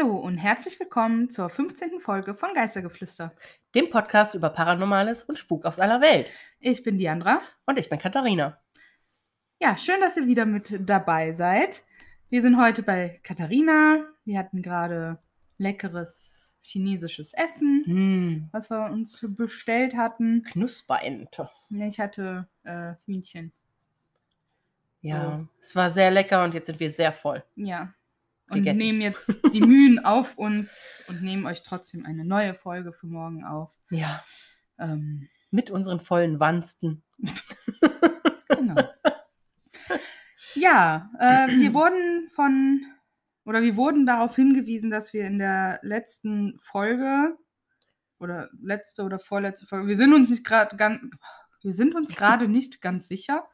Hallo und herzlich willkommen zur 15. Folge von Geistergeflüster. dem Podcast über Paranormales und Spuk aus aller Welt. Ich bin Diandra. Und ich bin Katharina. Ja, schön, dass ihr wieder mit dabei seid. Wir sind heute bei Katharina. Wir hatten gerade leckeres chinesisches Essen, Hm. was wir uns bestellt hatten. Knusperente. Ich hatte äh, Hühnchen. Ja, es war sehr lecker und jetzt sind wir sehr voll. Ja. Und Gegessen. nehmen jetzt die Mühen auf uns und nehmen euch trotzdem eine neue Folge für morgen auf. Ja, Ähm, mit unseren vollen Wansten. Genau. ja, äh, wir wurden von oder wir wurden darauf hingewiesen, dass wir in der letzten Folge oder letzte oder vorletzte Folge, wir sind uns nicht gerade ganz, wir sind uns gerade nicht ganz sicher.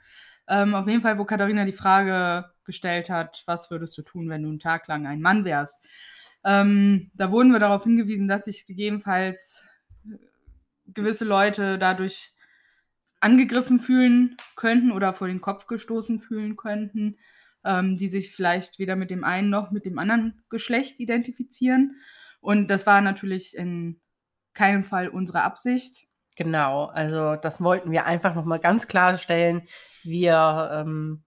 Ähm, auf jeden Fall, wo Katharina die Frage gestellt hat, was würdest du tun, wenn du einen Tag lang ein Mann wärst? Ähm, da wurden wir darauf hingewiesen, dass sich gegebenenfalls gewisse Leute dadurch angegriffen fühlen könnten oder vor den Kopf gestoßen fühlen könnten, ähm, die sich vielleicht weder mit dem einen noch mit dem anderen Geschlecht identifizieren. Und das war natürlich in keinem Fall unsere Absicht. Genau, also das wollten wir einfach nochmal ganz klarstellen. Wir, ähm,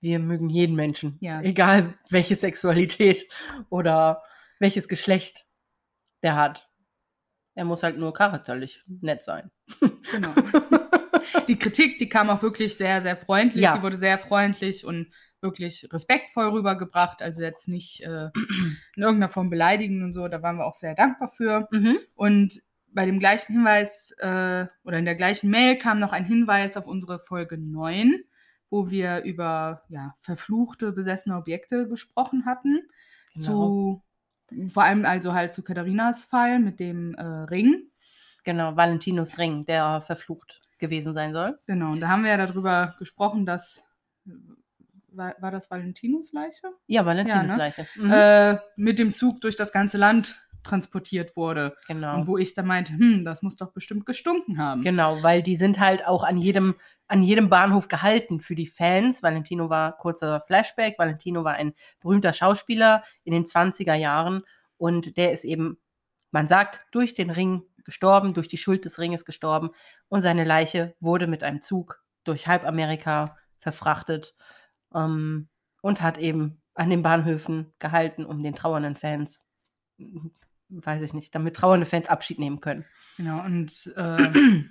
wir mögen jeden Menschen. Ja. Egal welche Sexualität oder welches Geschlecht der hat. Er muss halt nur charakterlich nett sein. Genau. die Kritik, die kam auch wirklich sehr, sehr freundlich. Ja. Die wurde sehr freundlich und wirklich respektvoll rübergebracht. Also jetzt nicht äh, in irgendeiner Form beleidigend und so. Da waren wir auch sehr dankbar für. Mhm. Und bei dem gleichen Hinweis äh, oder in der gleichen Mail kam noch ein Hinweis auf unsere Folge 9, wo wir über ja, verfluchte, besessene Objekte gesprochen hatten. Genau. Zu, vor allem also halt zu Katharinas Fall mit dem äh, Ring. Genau, Valentinus Ring, der verflucht gewesen sein soll. Genau, und da haben wir ja darüber gesprochen, dass. War, war das Valentinus Leiche? Ja, Valentinus Ja, ne? Leiche. Mhm. Äh, mit dem Zug durch das ganze Land transportiert wurde. genau. Und wo ich da meinte, hm, das muss doch bestimmt gestunken haben. Genau, weil die sind halt auch an jedem, an jedem Bahnhof gehalten für die Fans. Valentino war kurzer Flashback. Valentino war ein berühmter Schauspieler in den 20er Jahren und der ist eben, man sagt, durch den Ring gestorben, durch die Schuld des Ringes gestorben und seine Leiche wurde mit einem Zug durch halb Amerika verfrachtet ähm, und hat eben an den Bahnhöfen gehalten, um den trauernden Fans, weiß ich nicht, damit trauernde Fans Abschied nehmen können. Genau, und äh,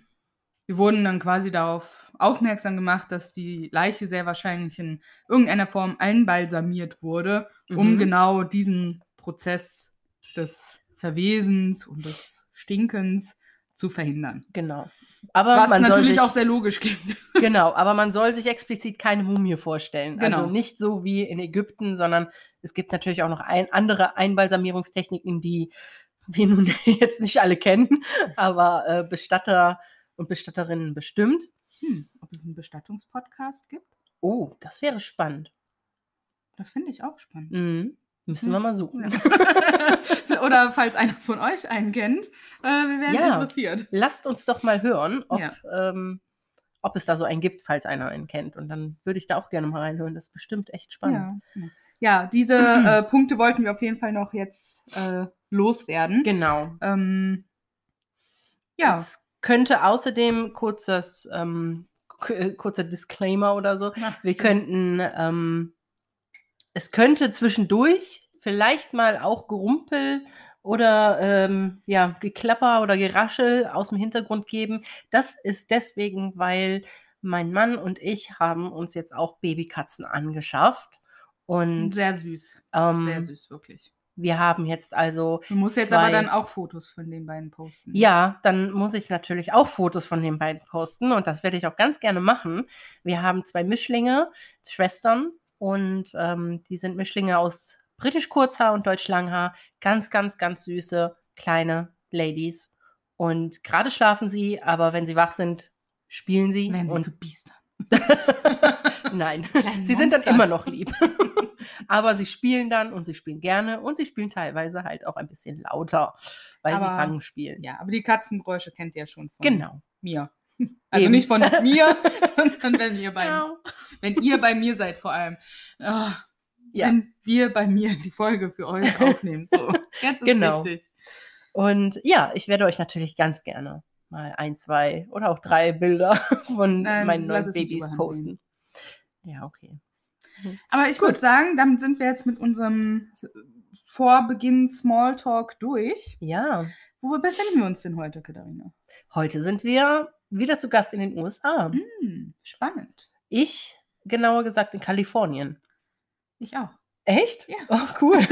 wir wurden dann quasi darauf aufmerksam gemacht, dass die Leiche sehr wahrscheinlich in irgendeiner Form einbalsamiert wurde, um Mhm. genau diesen Prozess des Verwesens und des Stinkens zu verhindern. Genau. Aber Was man natürlich sich, auch sehr logisch klingt. genau, aber man soll sich explizit keine Mumie vorstellen. Genau. Also nicht so wie in Ägypten, sondern es gibt natürlich auch noch ein, andere Einbalsamierungstechniken, die wir nun jetzt nicht alle kennen, aber äh, Bestatter und Bestatterinnen bestimmt. Hm, ob es einen Bestattungspodcast gibt? Oh, das wäre spannend. Das finde ich auch spannend. Mhm. Müssen Hm. wir mal suchen. Ja. Oder falls einer von euch einen kennt, äh, wir wären Ja. interessiert. Lasst uns doch mal hören, ob, Ja. ähm, ob es da so einen gibt, falls einer einen kennt. Und dann würde ich da auch gerne mal reinhören. Das ist bestimmt echt spannend. Ja, ja diese äh, Punkte wollten wir auf jeden Fall noch jetzt äh, loswerden. Genau. Ähm, ja, Es könnte außerdem kurzes, ähm, äh, kurzer Disclaimer oder so. Ach, Wir könnten, ähm, es könnte zwischendurch vielleicht mal auch Gerumpel oder ähm, ja, Geklapper oder Geraschel aus dem Hintergrund geben. Das ist deswegen, weil mein Mann und ich haben uns jetzt auch Babykatzen angeschafft. Und sehr süß. ähm, Sehr süß, wirklich. wir haben jetzt also Du musst jetzt aber dann auch Fotos von den beiden posten. Ja, dann muss ich natürlich auch Fotos von den beiden posten und das werde ich auch ganz gerne machen. Wir haben zwei Mischlinge, Schwestern und ähm, die sind Mischlinge aus britisch Kurzhaar und deutsch Langhaar. Ganz, ganz, ganz süße kleine Ladies. Und gerade schlafen sie, aber wenn sie wach sind, spielen sie. Werden sie und zu Biestern. nein, sie sind dann immer noch lieb. aber sie spielen dann und sie spielen gerne und sie spielen teilweise halt auch ein bisschen lauter, weil sie Aber- Fangen spielen. Ja, aber die Katzengeräusche kennt ihr ja schon von Genau. mir. Also Eben. nicht von mir, sondern wenn ihr bei, Genau. wenn ihr bei mir seid vor allem. Ah, Ja. wenn wir bei mir die Folge für euch aufnehmen. So, jetzt ist Genau. richtig. Und ja, ich werde euch natürlich ganz gerne mal ein, zwei oder auch drei Bilder von Nein, meinen neuen Babys posten. Ja, okay. Aber ich würde sagen, damit sind wir jetzt mit unserem Vorbeginn Smalltalk durch. Ja, Wo befinden wir uns denn heute, Katharina? heute sind wir wieder zu Gast in den USA. Hm, spannend. Ich, genauer gesagt, in Kalifornien. Ich auch. Echt? Ja. Oh, cool.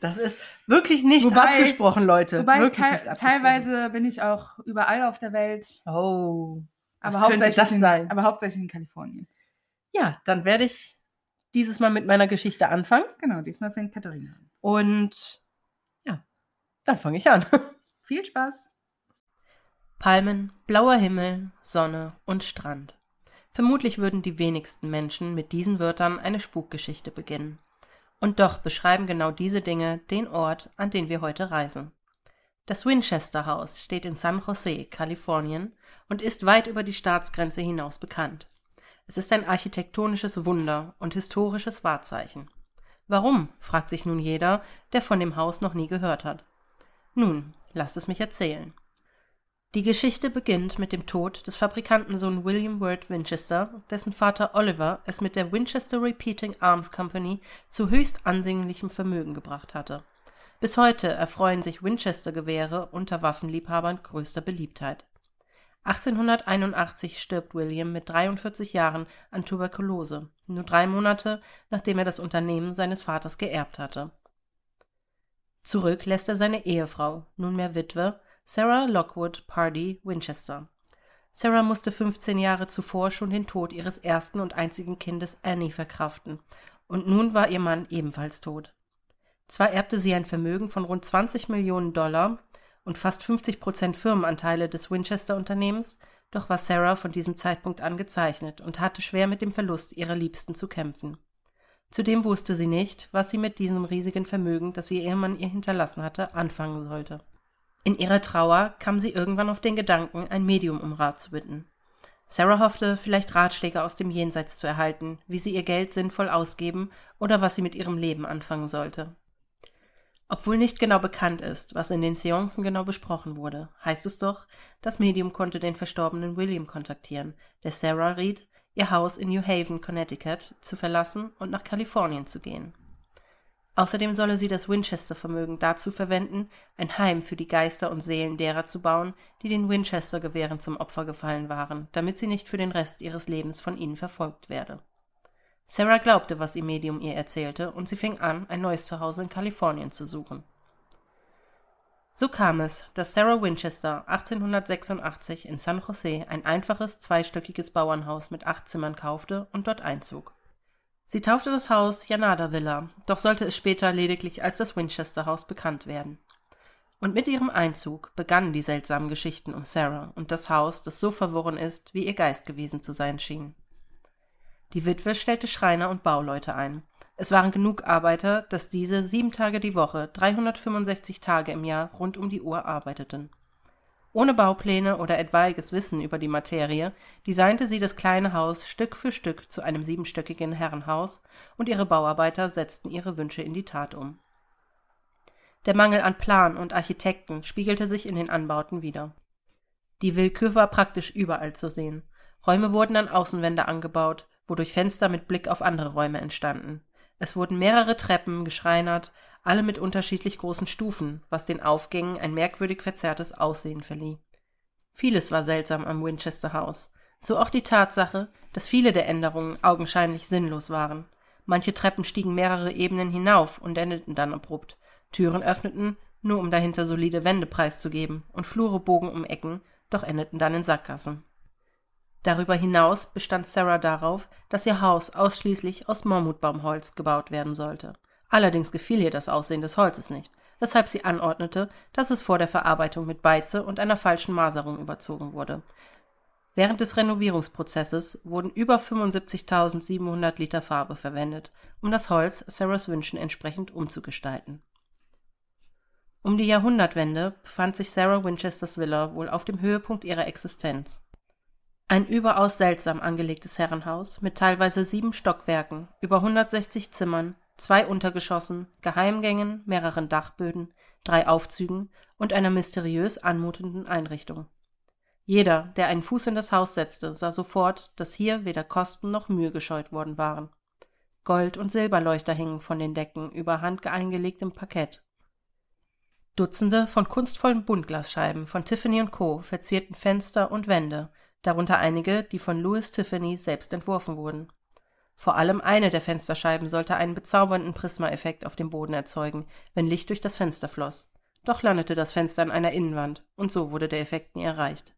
das ist wirklich nicht Wobei- abgesprochen, Leute. Wobei ich wirklich te nicht abgesprochen. teilweise bin ich auch überall auf der Welt, Oh. Aber hauptsächlich, das in, sein? aber hauptsächlich in Kalifornien. Ja, dann werde ich dieses Mal mit meiner Geschichte anfangen. Genau, diesmal fängt Katharina an. Und ja, dann fange ich an. Viel Spaß. Palmen, blauer Himmel, Sonne und Strand. Vermutlich würden die wenigsten Menschen mit diesen Wörtern eine Spukgeschichte beginnen. Und doch beschreiben genau diese Dinge den Ort, an den wir heute reisen. Das Winchester House steht in San Jose, Kalifornien und ist weit über die Staatsgrenze hinaus bekannt. Es ist ein architektonisches Wunder und historisches Wahrzeichen. Warum, fragt sich nun jeder, der von dem Haus noch nie gehört hat. Nun, lasst es mich erzählen. Die Geschichte beginnt mit dem Tod des Fabrikantensohn William Ward Winchester, dessen Vater Oliver es mit der Winchester Repeating Arms Company zu höchst ansehnlichem Vermögen gebracht hatte. Bis heute erfreuen sich Winchester-Gewehre unter Waffenliebhabern größter Beliebtheit. 1881 stirbt William mit 43 Jahren an Tuberkulose, nur drei Monate nachdem er das Unternehmen seines Vaters geerbt hatte. Zurück lässt er seine Ehefrau, nunmehr Witwe, Sarah Lockwood Pardee Winchester. Sarah musste 15 Jahre zuvor schon den Tod ihres ersten und einzigen Kindes Annie verkraften, und nun war ihr Mann ebenfalls tot. Zwar erbte sie ein Vermögen von rund 20 Millionen Dollar und fast 50 Prozent Firmenanteile des Winchester-Unternehmens, doch war Sarah von diesem Zeitpunkt an gezeichnet und hatte schwer mit dem Verlust ihrer Liebsten zu kämpfen. Zudem wusste sie nicht, was sie mit diesem riesigen Vermögen, das ihr Ehemann ihr hinterlassen hatte, anfangen sollte. In ihrer Trauer kam sie irgendwann auf den Gedanken, ein Medium um Rat zu bitten. Sarah hoffte, vielleicht Ratschläge aus dem Jenseits zu erhalten, wie sie ihr Geld sinnvoll ausgeben oder was sie mit ihrem Leben anfangen sollte. Obwohl nicht genau bekannt ist, was in den Seancen genau besprochen wurde, heißt es doch, das Medium konnte den verstorbenen William kontaktieren, der Sarah riet, ihr Haus in New Haven, Connecticut, zu verlassen und nach Kalifornien zu gehen. Außerdem solle sie das Winchester-Vermögen dazu verwenden, ein Heim für die Geister und Seelen derer zu bauen, die den Winchester-Gewehren zum Opfer gefallen waren, damit sie nicht für den Rest ihres Lebens von ihnen verfolgt werde. Sarah glaubte, was ihr Medium ihr erzählte, und sie fing an, ein neues Zuhause in Kalifornien zu suchen. So kam es, dass Sarah Winchester 1886 in San Jose ein einfaches zweistöckiges Bauernhaus mit acht Zimmern kaufte und dort einzog. Sie taufte das Haus Janada Villa, doch sollte es später lediglich als das Winchester Haus bekannt werden. Und mit ihrem Einzug begannen die seltsamen Geschichten um Sarah und das Haus, das so verworren ist, wie ihr Geist gewesen zu sein schien. Die Witwe stellte Schreiner und Bauleute ein. Es waren genug Arbeiter, dass diese sieben Tage die Woche, 365 Tage im Jahr rund um die Uhr arbeiteten. Ohne Baupläne oder etwaiges Wissen über die Materie designte sie das kleine Haus Stück für Stück zu einem siebenstöckigen Herrenhaus und ihre Bauarbeiter setzten ihre Wünsche in die Tat um. Der Mangel an Plan und Architekten spiegelte sich in den Anbauten wider. Die Willkür war praktisch überall zu sehen. Räume wurden an Außenwände angebaut, wodurch Fenster mit Blick auf andere Räume entstanden. Es wurden mehrere Treppen geschreinert, alle mit unterschiedlich großen Stufen, was den Aufgängen ein merkwürdig verzerrtes Aussehen verlieh. Vieles war seltsam am Winchester House, so auch die Tatsache, dass viele der Änderungen augenscheinlich sinnlos waren. Manche Treppen stiegen mehrere Ebenen hinauf und endeten dann abrupt. Türen öffneten, nur um dahinter solide Wände preiszugeben, und Flure bogen um Ecken, doch endeten dann in Sackgassen. Darüber hinaus bestand Sarah darauf, dass ihr Haus ausschließlich aus Mammutbaumholz gebaut werden sollte. Allerdings gefiel ihr das Aussehen des Holzes nicht, weshalb sie anordnete, dass es vor der Verarbeitung mit Beize und einer falschen Maserung überzogen wurde. Während des Renovierungsprozesses wurden über 75.700 Liter Farbe verwendet, um das Holz Sarahs Wünschen entsprechend umzugestalten. Um die Jahrhundertwende befand sich Sarah Winchesters Villa wohl auf dem Höhepunkt ihrer Existenz. Ein überaus seltsam angelegtes Herrenhaus mit teilweise sieben Stockwerken, über 160 Zimmern, zwei Untergeschossen, Geheimgängen, mehreren Dachböden, drei Aufzügen und einer mysteriös anmutenden Einrichtung. Jeder, der einen Fuß in das Haus setzte, sah sofort, dass hier weder Kosten noch Mühe gescheut worden waren. Gold- und Silberleuchter hingen von den Decken über handeingelegtem Parkett. Dutzende von kunstvollen Buntglasscheiben von Tiffany Co. verzierten Fenster und Wände, darunter einige, die von Louis Tiffany selbst entworfen wurden. Vor allem eine der Fensterscheiben sollte einen bezaubernden Prismaeffekt auf dem Boden erzeugen, wenn Licht durch das Fenster floss. Doch landete das Fenster an einer Innenwand, und so wurde der Effekt nie erreicht.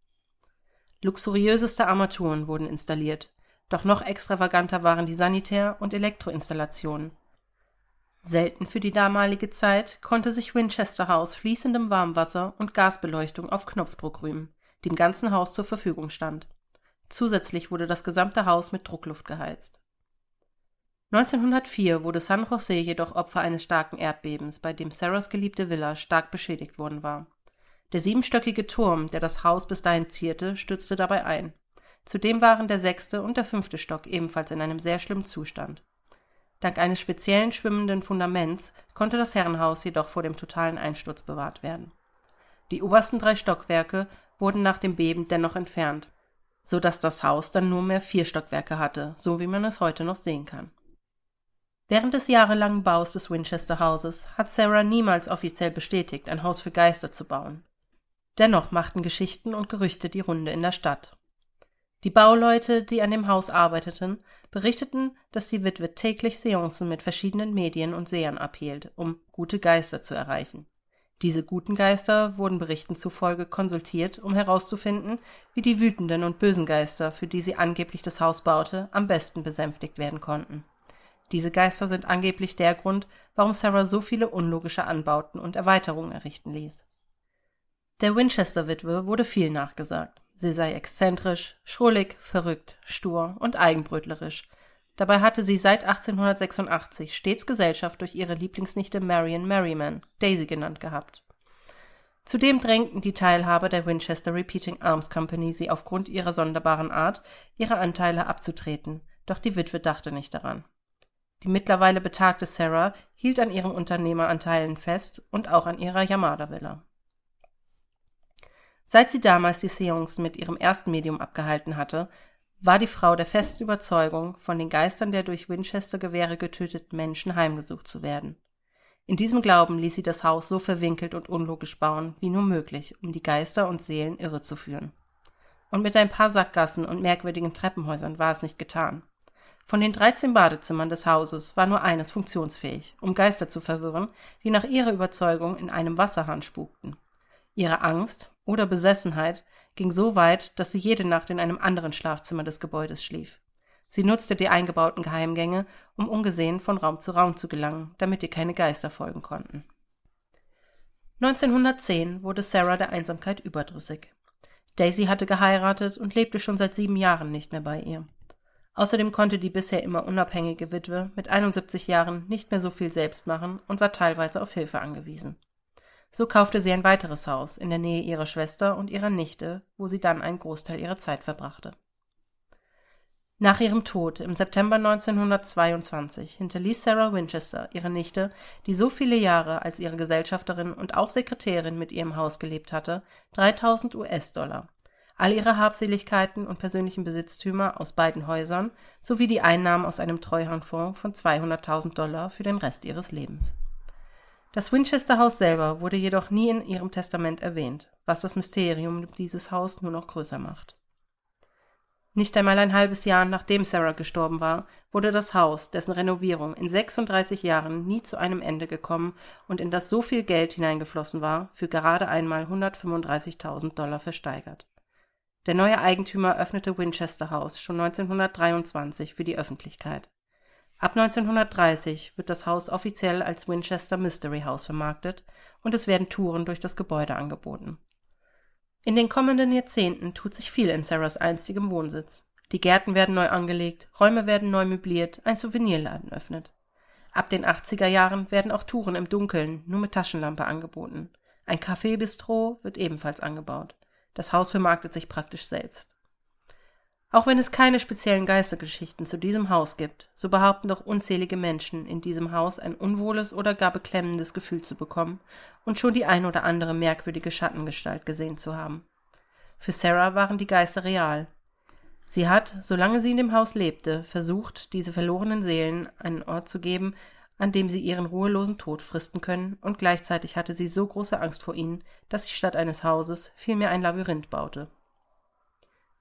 Luxuriöseste Armaturen wurden installiert, doch noch extravaganter waren die Sanitär- und Elektroinstallationen. Selten für die damalige Zeit konnte sich Winchester House fließendem Warmwasser und Gasbeleuchtung auf Knopfdruck rühmen die im ganzen Haus zur Verfügung stand. Zusätzlich wurde das gesamte Haus mit Druckluft geheizt. 1904 wurde San Jose jedoch Opfer eines starken Erdbebens, bei dem Sarahs geliebte Villa stark beschädigt worden war. Der siebenstöckige Turm, der das Haus bis dahin zierte, stürzte dabei ein. Zudem waren der sechste und der fünfte Stock ebenfalls in einem sehr schlimmen Zustand. Dank eines speziellen schwimmenden Fundaments konnte das Herrenhaus jedoch vor dem totalen Einsturz bewahrt werden. Die obersten drei Stockwerke wurden nach dem Beben dennoch entfernt, so dass das Haus dann nur mehr vier Stockwerke hatte, so wie man es heute noch sehen kann. Während des jahrelangen Baus des Winchester Hauses hat Sarah niemals offiziell bestätigt, ein Haus für Geister zu bauen. Dennoch machten Geschichten und Gerüchte die Runde in der Stadt. Die Bauleute, die an dem Haus arbeiteten, berichteten, dass die Witwe täglich Seancen mit verschiedenen Medien und Sehern abhielt, um gute Geister zu erreichen. Diese guten Geister wurden Berichten zufolge konsultiert, um herauszufinden, wie die wütenden und bösen Geister, für die sie angeblich das Haus baute, am besten besänftigt werden konnten. Diese Geister sind angeblich der Grund, warum Sarah so viele unlogische Anbauten und Erweiterungen errichten ließ. Der Winchester-Witwe wurde viel nachgesagt. Sie sei exzentrisch, schrullig, verrückt, stur und eigenbrötlerisch, Dabei hatte sie seit 1886 stets Gesellschaft durch ihre Lieblingsnichte Marion Merriman, Daisy genannt gehabt. Zudem drängten die Teilhaber der Winchester Repeating Arms Company sie aufgrund ihrer sonderbaren Art, ihre Anteile abzutreten, doch die Witwe dachte nicht daran. Die mittlerweile betagte Sarah hielt an ihren Unternehmeranteilen fest und auch an ihrer Yamada-Villa. Seit sie damals die Seancen mit ihrem ersten Medium abgehalten hatte, war die Frau der festen Überzeugung, von den Geistern der durch Winchester-Gewehre getöteten Menschen heimgesucht zu werden. In diesem Glauben ließ sie das Haus so verwinkelt und unlogisch bauen, wie nur möglich, um die Geister und Seelen irre zu führen. Und mit ein paar Sackgassen und merkwürdigen Treppenhäusern war es nicht getan. Von den 13 Badezimmern des Hauses war nur eines funktionsfähig, um Geister zu verwirren, die nach ihrer Überzeugung in einem Wasserhahn spukten. Ihre Angst oder Besessenheit ging so weit, dass sie jede Nacht in einem anderen Schlafzimmer des Gebäudes schlief. Sie nutzte die eingebauten Geheimgänge, um ungesehen von Raum zu Raum zu gelangen, damit ihr keine Geister folgen konnten. 1910 wurde Sarah der Einsamkeit überdrüssig. Daisy hatte geheiratet und lebte schon seit sieben Jahren nicht mehr bei ihr. Außerdem konnte die bisher immer unabhängige Witwe mit 71 Jahren nicht mehr so viel selbst machen und war teilweise auf Hilfe angewiesen. So kaufte sie ein weiteres Haus in der Nähe ihrer Schwester und ihrer Nichte, wo sie dann einen Großteil ihrer Zeit verbrachte. Nach ihrem Tod im September 1922 hinterließ Sarah Winchester, ihre Nichte, die so viele Jahre als ihre Gesellschafterin und auch Sekretärin mit ihrem Haus gelebt hatte, 3000 US-Dollar, all ihre Habseligkeiten und persönlichen Besitztümer aus beiden Häusern sowie die Einnahmen aus einem Treuhandfonds von 200.000 Dollar für den Rest ihres Lebens. Das Winchester-Haus selber wurde jedoch nie in ihrem Testament erwähnt, was das Mysterium dieses Haus nur noch größer macht. Nicht einmal ein halbes Jahr nachdem Sarah gestorben war, wurde das Haus, dessen Renovierung in 36 Jahren nie zu einem Ende gekommen und in das so viel Geld hineingeflossen war, für gerade einmal 135.000 Dollar versteigert. Der neue Eigentümer öffnete Winchester House schon 1923 für die Öffentlichkeit. Ab 1930 wird das Haus offiziell als Winchester Mystery House vermarktet und es werden Touren durch das Gebäude angeboten. In den kommenden Jahrzehnten tut sich viel in Sarahs einstigem Wohnsitz. Die Gärten werden neu angelegt, Räume werden neu möbliert, ein Souvenirladen öffnet. Ab den 80er Jahren werden auch Touren im Dunkeln, nur mit Taschenlampe angeboten. Ein Café-Bistro wird ebenfalls angebaut. Das Haus vermarktet sich praktisch selbst. Auch wenn es keine speziellen Geistergeschichten zu diesem Haus gibt, so behaupten doch unzählige Menschen, in diesem Haus ein unwohles oder gar beklemmendes Gefühl zu bekommen und schon die ein oder andere merkwürdige Schattengestalt gesehen zu haben. Für Sarah waren die Geister real. Sie hat, solange sie in dem Haus lebte, versucht, diese verlorenen Seelen einen Ort zu geben, an dem sie ihren ruhelosen Tod fristen können, und gleichzeitig hatte sie so große Angst vor ihnen, dass sie statt eines Hauses vielmehr ein Labyrinth baute.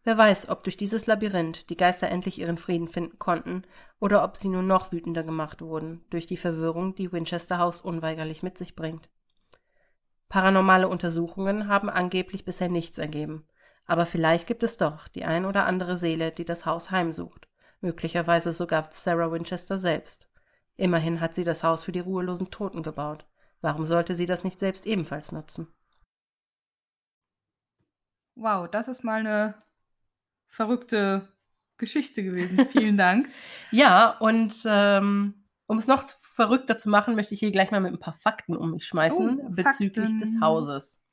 Wer weiß, ob durch dieses Labyrinth die Geister endlich ihren Frieden finden konnten oder ob sie nur noch wütender gemacht wurden durch die Verwirrung, die Winchester House unweigerlich mit sich bringt. Paranormale Untersuchungen haben angeblich bisher nichts ergeben, aber vielleicht gibt es doch die ein oder andere Seele, die das Haus heimsucht, möglicherweise sogar Sarah Winchester selbst. Immerhin hat sie das Haus für die ruhelosen Toten gebaut. Warum sollte sie das nicht selbst ebenfalls nutzen? Wow, das ist mal eine verrückte Geschichte gewesen. Vielen Dank. ja, und ähm, um es noch verrückter zu machen, möchte ich hier gleich mal mit ein paar Fakten um mich schmeißen Oh, bezüglich Fakten. des Hauses.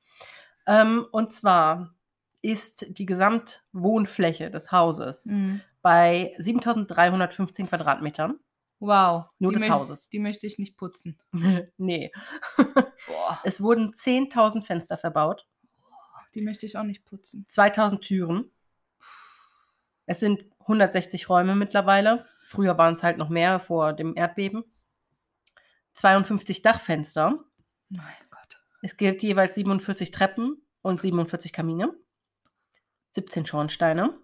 Ähm, und zwar ist die Gesamtwohnfläche des Hauses Mhm. bei 7315 Quadratmetern. Wow. Nur die des Hauses. Die möchte ich nicht putzen. nee. Boah. Es wurden 10.000 Fenster verbaut, Die möchte ich auch nicht putzen. 2000 Türen. Es sind 160 Räume mittlerweile. Früher waren es halt noch mehr vor dem Erdbeben. 52 Dachfenster. Mein Gott. Es gibt jeweils 47 Treppen und 47 Kamine. 17 Schornsteine.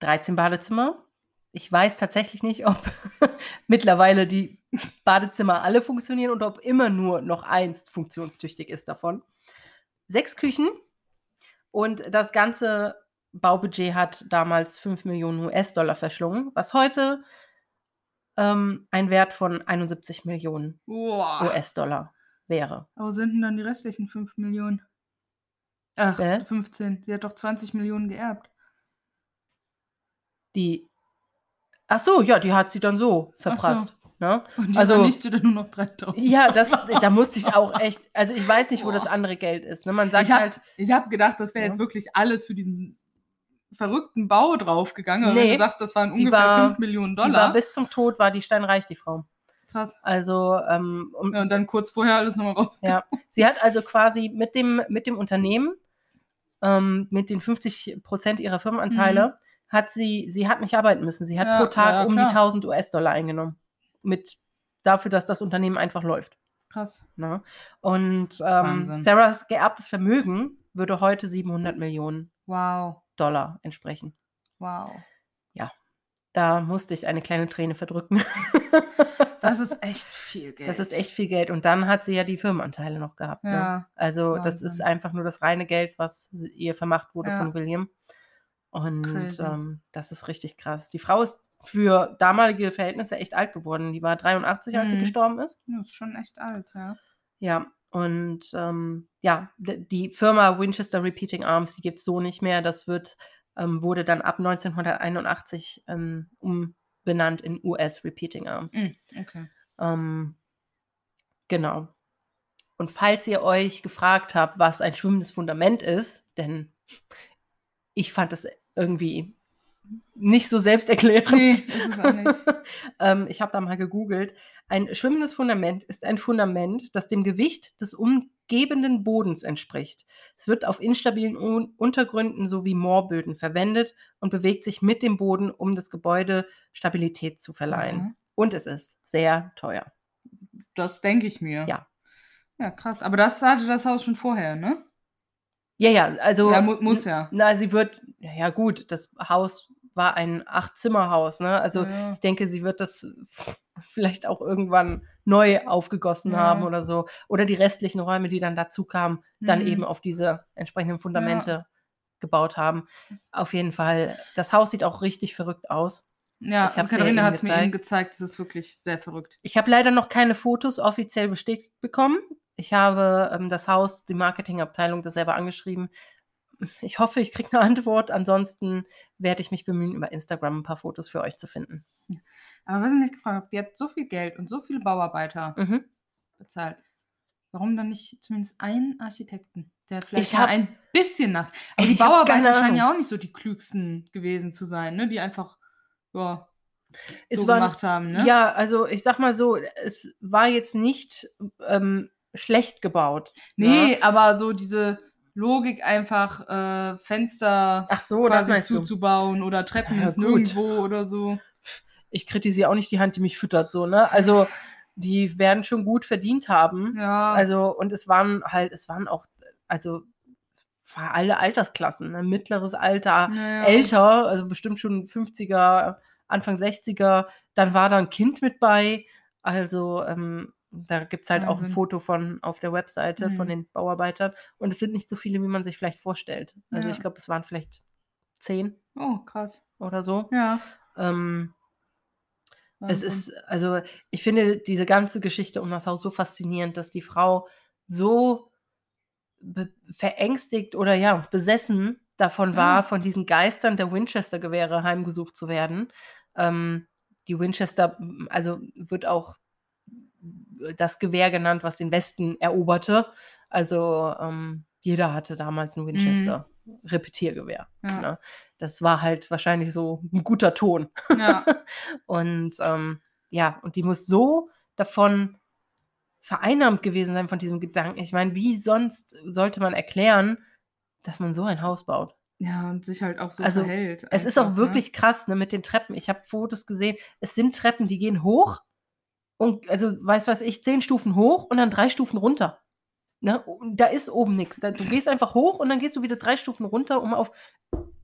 13 Badezimmer. Ich weiß tatsächlich nicht, ob mittlerweile die Badezimmer alle funktionieren oder ob immer nur noch eins funktionstüchtig ist davon. Sechs Küchen und das ganze Baubudget hat damals 5 Millionen US-Dollar verschlungen, was heute ähm, ein Wert von 71 Millionen. US-Dollar wäre. Aber sind denn dann die restlichen 5 Millionen? Ach, Hä? 15. Sie hat doch 20 Millionen geerbt. Die. Ach so, ja, die hat sie dann so verprasst. Ne? Und die Also- nicht dann nur noch 3000. Ja, das, da musste ich auch echt. Also ich weiß nicht, wo das andere Geld ist. Ne? Man sagt ich habe halt, hab gedacht, das wäre Ja. jetzt wirklich alles für diesen verrückten Bau draufgegangen. Nee, wenn du sagst, das waren ungefähr war- 5 Millionen die war Dollar. bis zum Tod war die steinreich, die Frau. Krass. Also, ähm, um, Ja, und dann kurz vorher alles nochmal raus. Ja. sie hat also quasi mit dem, mit dem Unternehmen, ähm, mit den 50 Prozent ihrer Firmenanteile, hat sie, sie hat nicht arbeiten müssen. Sie hat Mhm. Ja, pro Tag ja, um die 1000 US-Dollar eingenommen. Mit, dafür, dass das Unternehmen einfach läuft. Krass. Ne? Und ähm. Sarahs geerbtes Vermögen würde heute 700 Millionen Wow. Dollar entsprechen. Wow. Da musste ich eine kleine Träne verdrücken. Das ist echt viel Geld. Das ist echt viel Geld. Und dann hat sie ja die Firmenanteile noch gehabt. Ne? Ja. Also das Wahnsinn. ist einfach nur das reine Geld, was sie- ihr vermacht wurde Ja. von William. Und ähm, das ist richtig krass. Die Frau ist für damalige Verhältnisse echt alt geworden. Die war 83, als sie Mhm. gestorben ist. Das ist schon echt alt, ja. Ja, und ähm, ja, die Firma Winchester Repeating Arms, die gibt es so nicht mehr. Das wird, ähm, wurde dann ab 1981 ähm, umbenannt in US Repeating Arms. Mhm, Okay. Ähm, genau. Und falls ihr euch gefragt habt, was ein schwimmendes Fundament ist, denn ich fand das irgendwie nicht so selbsterklärend. Nee, es ähm, ich habe da mal gegoogelt. Ein schwimmendes Fundament ist ein Fundament, das dem Gewicht des umgebenden Bodens entspricht. Es wird auf instabilen Un Untergründen sowie Moorböden verwendet und bewegt sich mit dem Boden, um das Gebäude Stabilität zu verleihen. Mhm. Und es ist sehr teuer. Das denke ich mir. Ja. Ja, krass. Aber das hatte das Haus schon vorher, ne? Ja, ja, also. Ja, mu muss ja. Na, sie wird, ja gut, das Haus war ein Acht-Zimmer-Haus, ne? Also ja. ich denke, sie wird das vielleicht auch irgendwann neu aufgegossen Ja. haben oder so. Oder die restlichen Räume, die dann dazu kamen, dann Mhm. eben auf diese entsprechenden Fundamente gebaut haben. Auf jeden Fall, das Haus sieht auch richtig verrückt aus. Ja, Ich ja Katharina hat es mir eben gezeigt. Das ist wirklich sehr verrückt. Ich habe leider noch keine Fotos offiziell bestätigt bekommen. Ich habe ähm, das Haus, die Marketingabteilung, das selber angeschrieben. Ich hoffe, ich kriege eine Antwort. Ansonsten werde ich mich bemühen, über Instagram ein paar Fotos für euch zu finden. Aber was ich mich gefragt habe, die hat so viel Geld und so viele Bauarbeiter Mhm. bezahlt. warum dann nicht zumindest einen Architekten, der vielleicht Ich hab- ein bisschen nach. Aber die Bauarbeiter scheinen ja auch nicht so die klügsten gewesen zu sein, ne? Die einfach ja, Es so waren- gemacht haben, ne? Ja, also ich sag mal so, es war jetzt nicht ähm, schlecht gebaut. Nee, ne? aber so diese Logik einfach äh, Fenster Ach so, quasi zuzubauen oder Treppen Ja, ins. Nirgendwo oder so. Ich kritisiere auch nicht die Hand, die mich füttert, so, ne? Also, die werden schon gut verdient haben. Ja, Also, und es waren halt, es waren auch, also, war alle Altersklassen, ne? mittleres Alter, Naja. älter, also bestimmt schon 50er, Anfang 60er. Dann war da ein Kind mit bei. Also, ähm, da gibt es halt auch ein Wahnsinn. Foto von auf der Webseite von Mhm. den Bauarbeitern. Und es sind nicht so viele, wie man sich vielleicht vorstellt. Also, Ja. ich glaube, es waren vielleicht zehn Oh, krass. oder so. Ja. Ähm, es ist, also ich finde diese ganze Geschichte um das Haus so faszinierend, dass die Frau so verängstigt oder ja, besessen davon war, Ja. von diesen Geistern der Winchester-Gewehre heimgesucht zu werden. Ähm, die Winchester, also wird auch das Gewehr genannt, was den Westen eroberte. Also ähm, jeder hatte damals ein Winchester. Repetiergewehr. Ja. Ne? Das war halt wahrscheinlich so ein guter Ton. Ja. Und ähm, ja, und die muss so davon vereinnahmt gewesen sein, von diesem Gedanken. Ich meine, wie sonst sollte man erklären, dass man so ein Haus baut? ja, und sich halt auch so Also, verhält. Es ist einfach, auch ne? wirklich krass ne, mit den Treppen. Ich habe Fotos gesehen. Es sind Treppen, die gehen hoch und, also, weiß was ich, zehn Stufen hoch und dann drei Stufen runter. Ne? Da ist oben nichts. Du gehst einfach hoch und dann gehst du wieder drei Stufen runter, um auf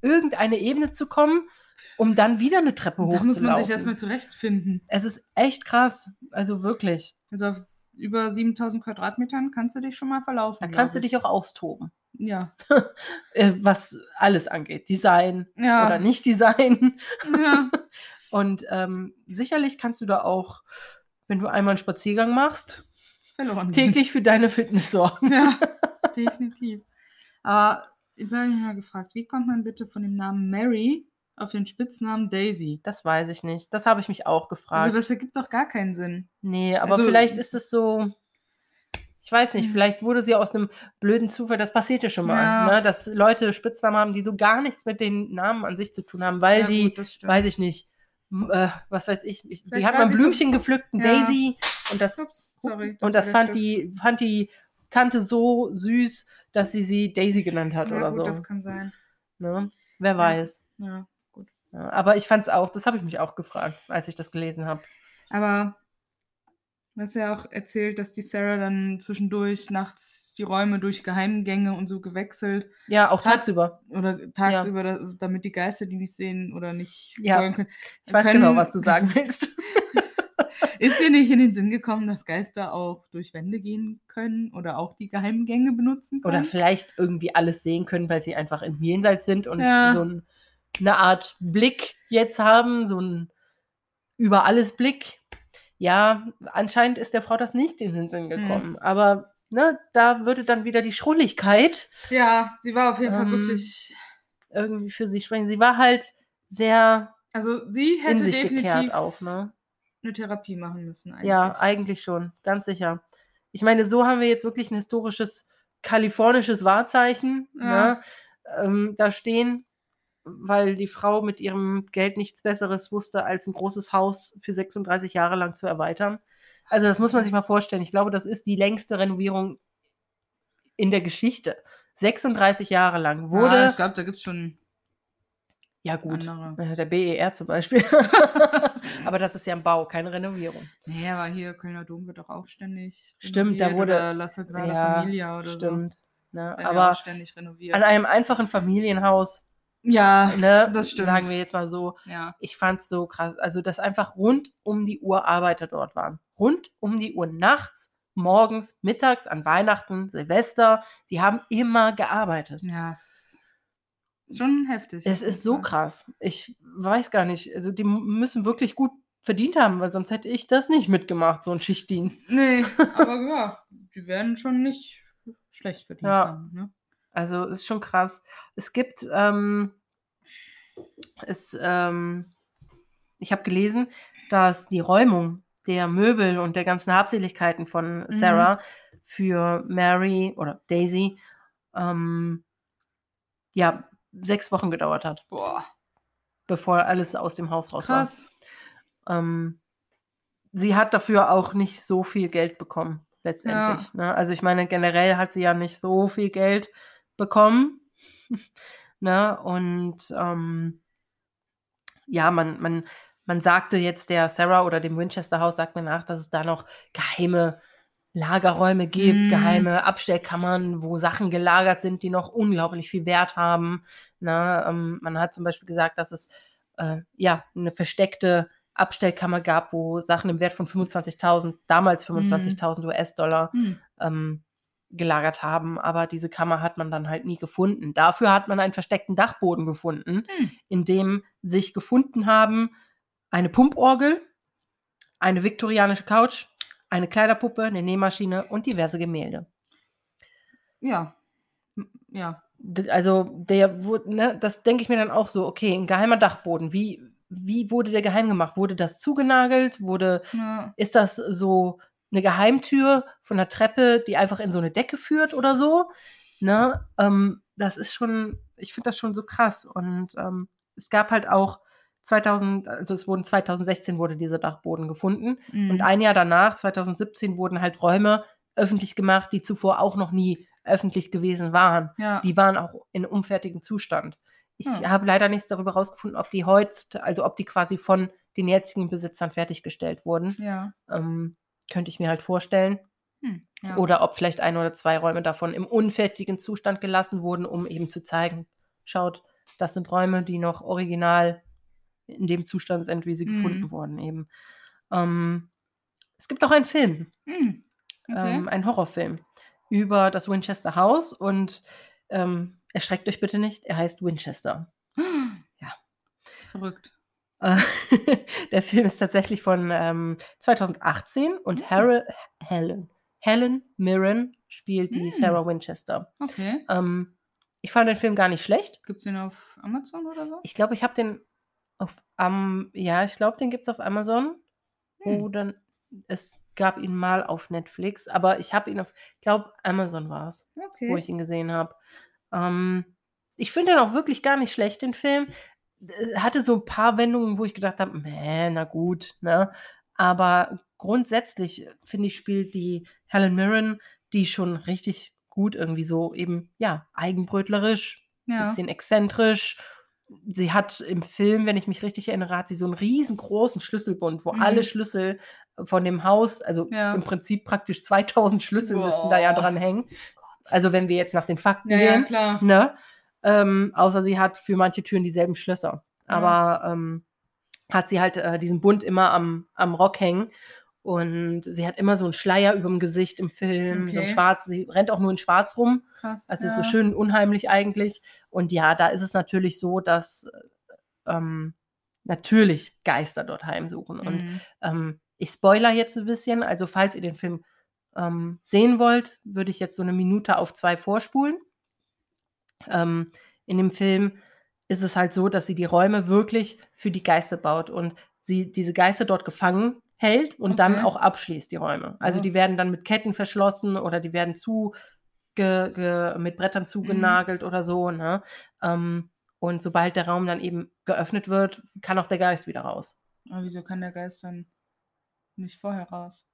irgendeine Ebene zu kommen, um dann wieder eine Treppe Da muss man sich hochzulaufen. erstmal zurechtfinden. Es ist echt krass. Also wirklich. Also auf über 7000 Quadratmetern kannst du dich schon mal verlaufen. Da kannst du dich auch austoben. Ja. Äh, was alles angeht. Design Ja. oder nicht Design. ja. Und ähm, sicherlich kannst du da auch, wenn du einmal einen Spaziergang machst, Verloren. täglich für deine Fitness sorgen. Ja, definitiv. Aber mal gefragt, wie kommt man bitte von dem Namen Mary auf den Spitznamen Daisy? Das weiß ich nicht. Das habe ich mich auch gefragt. Also das ergibt doch gar keinen Sinn. nee, aber also- vielleicht ist es so. Ich weiß nicht, vielleicht wurde sie aus einem blöden Zufall, das passierte schon mal, Ja. ne, dass Leute Spitznamen haben, die so gar nichts mit den Namen an sich zu tun haben, weil Ja, die gut, das weiß ich nicht, äh, was weiß ich, ich die hat mal ein sie so- Blümchen gepflückt, ein Ja. Daisy, und das, Ups, sorry. und war das fand die, fand die Tante so süß, dass sie sie Daisy genannt hat ja, oder gut, so. das kann sein. Ne? Wer weiß. Ja, gut. Ja, aber ich fand es auch, das habe ich mich auch gefragt, als ich das gelesen habe. Aber du hast ja auch erzählt, dass die Sarah dann zwischendurch nachts die Räume durch Geheimgänge und so gewechselt Ja, auch tagsüber. oder tagsüber, da, damit die Geister die nicht sehen oder nicht Ja, folgen können. Ich weiß können- genau, was du sagen willst. Ist dir nicht in den Sinn gekommen, dass Geister auch durch Wände gehen können oder auch die Geheimgänge benutzen können? Oder vielleicht irgendwie alles sehen können, weil sie einfach im Jenseits sind und Ja. so ein, eine Art Blick jetzt haben, so ein über alles Blick. Ja, anscheinend ist der Frau das nicht in den Sinn gekommen. Aber ne, da würde dann wieder die Schrulligkeit Ja, sie war auf jeden Fall Ähm, wirklich. irgendwie für sie sprechen. Sie war halt sehr Also sie in hätte sich definitiv gekehrt auch, ne? Eine Therapie machen müssen. Eigentlich. Ja, eigentlich schon, ganz sicher. Ich meine, so haben wir jetzt wirklich ein historisches kalifornisches Wahrzeichen Ja. ne, ähm, da stehen, weil die Frau mit ihrem Geld nichts Besseres wusste, als ein großes Haus für 36 Jahre lang zu erweitern. Also das muss man sich mal vorstellen. Ich glaube, das ist die längste Renovierung in der Geschichte. 36 Jahre lang ja, wurde. ich glaube, da gibt es schon Ja, gut. andere. Ja, Der BER zum Beispiel. Aber das ist ja ein Bau, keine Renovierung. Nee, aber hier Kölner Dom wird doch auch ständig. Stimmt, da wurde- Oder La Sagrada Ja, Familia oder Stimmt. Ne? so. Ja Aber ständig renoviert. an einem einfachen Familienhaus, ja, ne, das stimmt. sagen wir jetzt mal so, ja. ich fand es so krass, also dass einfach rund um die Uhr Arbeiter dort waren. Rund um die Uhr nachts, morgens, mittags, an Weihnachten, Silvester, die haben immer gearbeitet. Ja, schon heftig. Es ist so krass. Ich weiß gar nicht, also die müssen wirklich gut verdient haben, weil sonst hätte ich das nicht mitgemacht, so ein Schichtdienst. Nee, aber ja, die werden schon nicht schlecht verdient Ja. haben. Ne? Also ist schon krass. Es gibt, ähm, es, ähm, ich habe gelesen, dass die Räumung der Möbel und der ganzen Habseligkeiten von Mhm. Sarah für Mary oder Daisy ähm, ja sechs Wochen gedauert hat, Boah, bevor alles aus dem Haus raus war. krass. Ähm, sie hat dafür auch nicht so viel Geld bekommen, letztendlich. Ne? Also ich meine, generell hat sie ja nicht so viel Geld bekommen. ne? Und ähm, ja, man, man, man sagte jetzt der Sarah oder dem Winchester Haus, sagt mir nach, dass es da noch geheime Lagerräume gibt, Mm. geheime Abstellkammern, wo Sachen gelagert sind, die noch unglaublich viel Wert haben. Ne? Ähm, man hat zum Beispiel gesagt, dass es äh, ja eine versteckte Abstellkammer gab, wo Sachen im Wert von 25.000, damals 25.000 US-Dollar Hm. ähm, gelagert haben, aber diese Kammer hat man dann halt nie gefunden. Dafür hat man einen versteckten Dachboden gefunden, Hm. in dem sich gefunden haben eine Pumporgel, eine viktorianische Couch, eine Kleiderpuppe, eine Nähmaschine und diverse Gemälde. Ja. Ja. Also der wurde, ne, das denke ich mir dann auch so, okay, ein geheimer Dachboden, wie, wie wurde der geheim gemacht? Wurde das zugenagelt? Wurde, ja. ist das so eine Geheimtür von der Treppe, die einfach in so eine Decke führt oder so? Ne? Ähm, das ist schon, ich finde das schon so krass. Und ähm, es gab halt auch 2000, also es wurden 2016 wurde dieser Dachboden gefunden. Mhm. Und ein Jahr danach, 2017, wurden halt Räume öffentlich gemacht, die zuvor auch noch nie öffentlich gewesen waren. ja. Die waren auch in unfertigem Zustand. Ich Ja. habe leider nichts darüber herausgefunden, ob die heute, also ob die quasi von den jetzigen Besitzern fertiggestellt wurden. ja. Ähm, könnte ich mir halt vorstellen. Hm. ja. Oder ob vielleicht ein oder zwei Räume davon im unfertigen Zustand gelassen wurden, um eben zu zeigen, schaut, das sind Räume, die noch original in dem Zustand sind, wie sie Mhm. gefunden wurden eben. Ähm, es gibt auch einen Film, Hm. Okay. ähm, einen Horrorfilm über das Winchester House und ähm, erschreckt euch bitte nicht, er heißt Winchester. ja. Verrückt. Der Film ist tatsächlich von ähm, 2018 und Mhm. Har Helen, Helen Mirren spielt die Mhm. Sarah Winchester. Okay. Ähm, ich fand den Film gar nicht schlecht. Gibt es den auf Amazon oder so? Ich glaube, ich habe den auf am ja, ich glaube, den gibt es auf Amazon. Hm. Oder es gab ihn mal auf Netflix, aber ich habe ihn auf, ich glaube, Amazon war es, Okay. wo ich ihn gesehen habe. Ähm, ich finde den auch wirklich gar nicht schlecht, den Film. Äh, Hatte so ein paar Wendungen, wo ich gedacht habe, "Meh, na gut, ne? Aber grundsätzlich, äh, finde ich, spielt die Helen Mirren die schon richtig gut irgendwie so eben, ja, eigenbrötlerisch, ja. bisschen exzentrisch. Sie hat im Film, wenn ich mich richtig erinnere, hat sie so einen riesengroßen Schlüsselbund, wo Mhm. alle Schlüssel von dem Haus, also Ja. im Prinzip praktisch 2000 Schlüssel müssten da ja dran hängen. Also wenn wir jetzt nach den Fakten ja, ja, gehen, klar. ne? Ähm, außer sie hat für manche Türen dieselben Schlösser. Ja. Aber ähm, hat sie halt äh, diesen Bund immer am, am Rock hängen. Und sie hat immer so einen Schleier über dem Gesicht im Film, so ein Okay. schwarz, sie rennt auch nur in schwarz rum. Krass. Also ja. so schön unheimlich eigentlich. Und ja, da ist es natürlich so, dass äh, ähm, natürlich Geister dort heimsuchen. Und Mhm. ähm, ich spoiler jetzt ein bisschen. Also falls ihr den Film ähm, sehen wollt, würde ich jetzt so eine Minute auf zwei vorspulen. Ähm, in dem Film ist es halt so, dass sie die Räume wirklich für die Geister baut und sie diese Geister dort gefangen hält und dann Okay. auch abschließt die Räume. Also Ja. die werden dann mit Ketten verschlossen oder die werden zu ge, ge, mit Brettern zugenagelt oder so. Ne? Ähm, und sobald der Raum dann eben geöffnet wird, kann auch der Geist wieder raus. Aber wieso kann der Geist dann nicht vorher raus?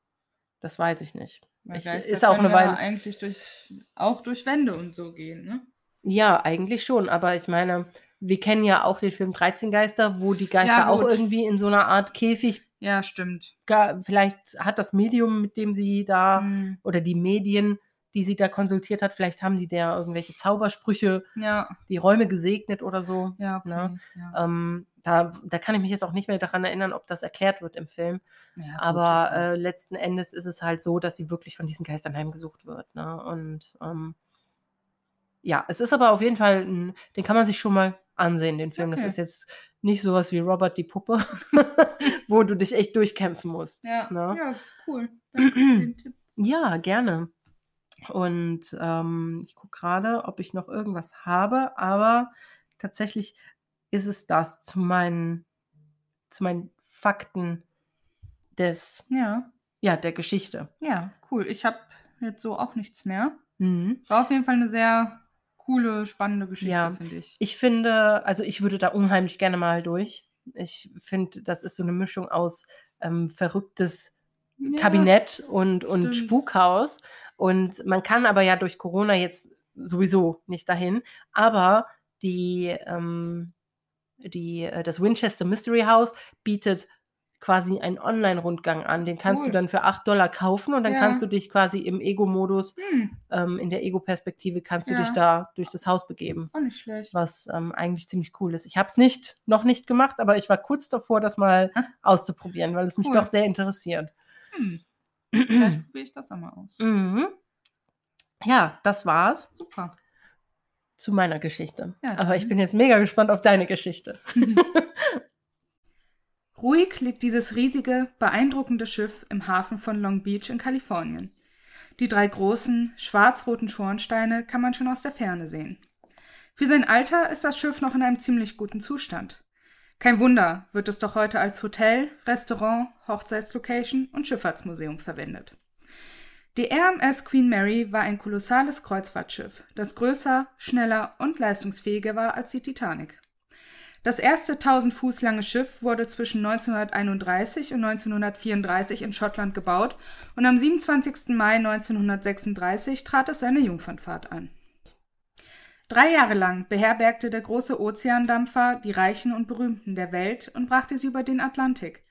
Das weiß ich nicht. Weil Ich- Geister ist auch eine Weile- eigentlich durch, auch durch Wände und so gehen, ne? Ja, eigentlich schon, aber ich meine, wir kennen ja auch den Film 13 Geister, wo die Geister Ja, auch irgendwie in so einer Art Käfig, Ja, stimmt. vielleicht hat das Medium, mit dem sie da, Mhm. oder die Medien, die sie da konsultiert hat, vielleicht haben die der irgendwelche Zaubersprüche, Ja, die Räume gesegnet oder so. ja, okay. Ne? Ja. Ähm, da, da kann ich mich jetzt auch nicht mehr daran erinnern, ob das erklärt wird im Film. Ja, gut, Aber das- äh, letzten Endes ist es halt so, dass sie wirklich von diesen Geistern heimgesucht wird. Ne? Und ähm, ja, es ist aber auf jeden Fall, ein, den kann man sich schon mal ansehen, den Film. Das Okay. ist jetzt nicht sowas wie Robert die Puppe, wo du dich echt durchkämpfen musst. ja, ne? ja, cool. Danke für den Tipp. Ja, gerne. Und ähm, ich gucke gerade, ob ich noch irgendwas habe, aber tatsächlich ist es das zu meinen, zu meinen Fakten des, Ja, ja, der Geschichte. ja, cool. Ich habe jetzt so auch nichts mehr. Mhm. War auf jeden Fall eine sehr coole, spannende Geschichte, Ja. finde ich. Ich finde, also ich würde da unheimlich gerne mal durch. Ich finde, das ist so eine Mischung aus ähm, verrücktes Ja, Kabinett und, und stimmt. Spukhaus. Und man kann aber ja durch Corona jetzt sowieso nicht dahin. Aber die, ähm, die, äh, das Winchester Mystery House bietet quasi einen Online-Rundgang an. Den kannst Cool. du dann für 8 Dollar kaufen und dann Ja. kannst du dich quasi im Ego-Modus, Hm, ähm, in der Ego-Perspektive, kannst du Ja. dich da durch das Haus begeben auch nicht schlecht. was ähm, eigentlich ziemlich cool ist. Ich habe es nicht, noch nicht gemacht, aber ich war kurz davor, das mal Ah. auszuprobieren, weil es mich Cool. doch sehr interessiert. Hm, vielleicht probiere ich das auch mal aus. mhm. Ja, das war's Super. zu meiner Geschichte. Ja, aber ich bin jetzt mega gespannt auf deine Geschichte. Ruhig liegt dieses riesige, beeindruckende Schiff im Hafen von Long Beach in Kalifornien. Die drei großen, schwarz-roten Schornsteine kann man schon aus der Ferne sehen. Für sein Alter ist das Schiff noch in einem ziemlich guten Zustand. Kein Wunder, wird es doch heute als Hotel, Restaurant, Hochzeitslocation und Schifffahrtsmuseum verwendet. Die RMS Queen Mary war ein kolossales Kreuzfahrtschiff, das größer, schneller und leistungsfähiger war als die Titanic. Das erste 1000 Fuß lange Schiff wurde zwischen 1931 und 1934 in Schottland gebaut und am 27. Mai 1936 trat es seine Jungfernfahrt an. Drei Jahre lang beherbergte der große Ozeandampfer die Reichen und Berühmten der Welt und brachte sie über den Atlantik.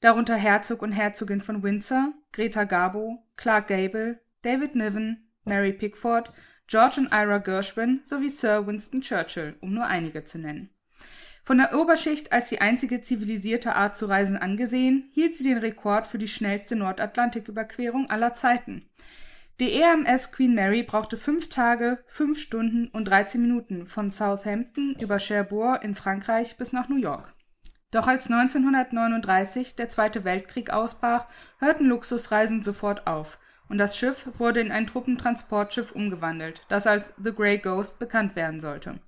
Darunter Herzog und Herzogin von Windsor, Greta Garbo, Clark Gable, David Niven, Mary Pickford, George und Ira Gershwin sowie Sir Winston Churchill, um nur einige zu nennen. Von der Oberschicht als die einzige zivilisierte Art zu reisen angesehen, hielt sie den Rekord für die schnellste Nordatlantiküberquerung aller Zeiten. Die EMS Queen Mary brauchte fünf Tage, fünf Stunden und 13 Minuten von Southampton über Cherbourg in Frankreich bis nach New York. Doch als 1939 der Zweite Weltkrieg ausbrach, hörten Luxusreisen sofort auf und das Schiff wurde in ein Truppentransportschiff umgewandelt, das als The Grey Ghost bekannt werden sollte.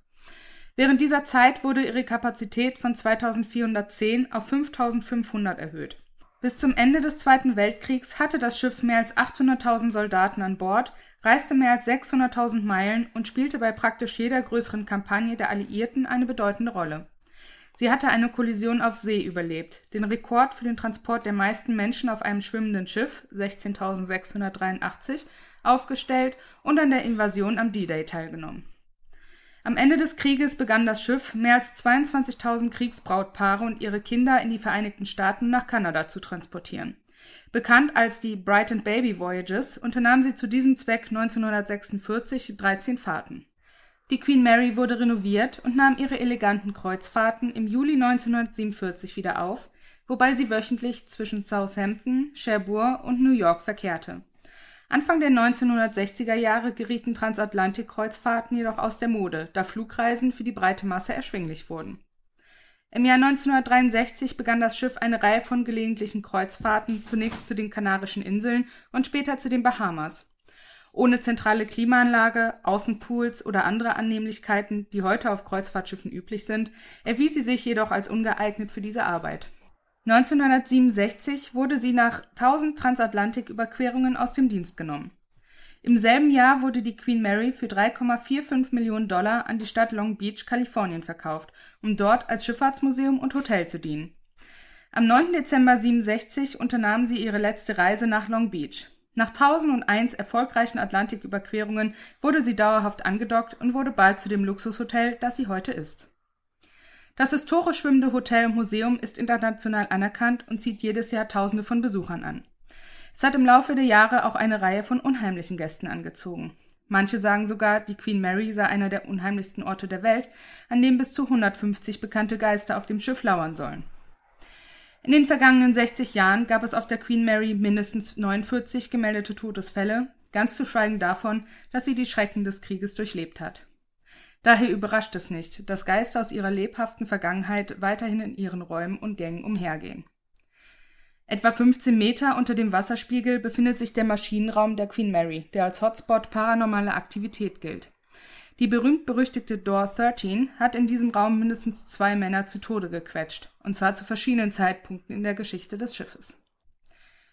Während dieser Zeit wurde ihre Kapazität von 2410 auf 5500 erhöht. Bis zum Ende des Zweiten Weltkriegs hatte das Schiff mehr als 800.000 Soldaten an Bord, reiste mehr als 600.000 Meilen und spielte bei praktisch jeder größeren Kampagne der Alliierten eine bedeutende Rolle. Sie hatte eine Kollision auf See überlebt, den Rekord für den Transport der meisten Menschen auf einem schwimmenden Schiff 16.683 aufgestellt und an der Invasion am D-Day teilgenommen. Am Ende des Krieges begann das Schiff, mehr als 22.000 Kriegsbrautpaare und ihre Kinder in die Vereinigten Staaten nach Kanada zu transportieren. Bekannt als die Bright and Baby Voyages unternahm sie zu diesem Zweck 1946 13 Fahrten. Die Queen Mary wurde renoviert und nahm ihre eleganten Kreuzfahrten im Juli 1947 wieder auf, wobei sie wöchentlich zwischen Southampton, Cherbourg und New York verkehrte. Anfang der 1960er Jahre gerieten Transatlantik-Kreuzfahrten jedoch aus der Mode, da Flugreisen für die breite Masse erschwinglich wurden. Im Jahr 1963 begann das Schiff eine Reihe von gelegentlichen Kreuzfahrten, zunächst zu den Kanarischen Inseln und später zu den Bahamas. Ohne zentrale Klimaanlage, Außenpools oder andere Annehmlichkeiten, die heute auf Kreuzfahrtschiffen üblich sind, erwies sie sich jedoch als ungeeignet für diese Arbeit. 1967 wurde sie nach 1000 Transatlantiküberquerungen aus dem Dienst genommen. Im selben Jahr wurde die Queen Mary für 3,45 Millionen Dollar an die Stadt Long Beach, Kalifornien verkauft, um dort als Schifffahrtsmuseum und Hotel zu dienen. Am 9. Dezember 67 unternahm sie ihre letzte Reise nach Long Beach. Nach 1001 erfolgreichen Atlantiküberquerungen wurde sie dauerhaft angedockt und wurde bald zu dem Luxushotel, das sie heute ist. Das historisch schwimmende Hotel und Museum ist international anerkannt und zieht jedes Jahr Tausende von Besuchern an. Es hat im Laufe der Jahre auch eine Reihe von unheimlichen Gästen angezogen. Manche sagen sogar, die Queen Mary sei einer der unheimlichsten Orte der Welt, an dem bis zu 150 bekannte Geister auf dem Schiff lauern sollen. In den vergangenen 60 Jahren gab es auf der Queen Mary mindestens 49 gemeldete Todesfälle, ganz zu schweigen davon, dass sie die Schrecken des Krieges durchlebt hat. Daher überrascht es nicht, dass Geister aus ihrer lebhaften Vergangenheit weiterhin in ihren Räumen und Gängen umhergehen. Etwa 15 Meter unter dem Wasserspiegel befindet sich der Maschinenraum der Queen Mary, der als Hotspot paranormaler Aktivität gilt. Die berühmt-berüchtigte Door 13 hat in diesem Raum mindestens zwei Männer zu Tode gequetscht, und zwar zu verschiedenen Zeitpunkten in der Geschichte des Schiffes.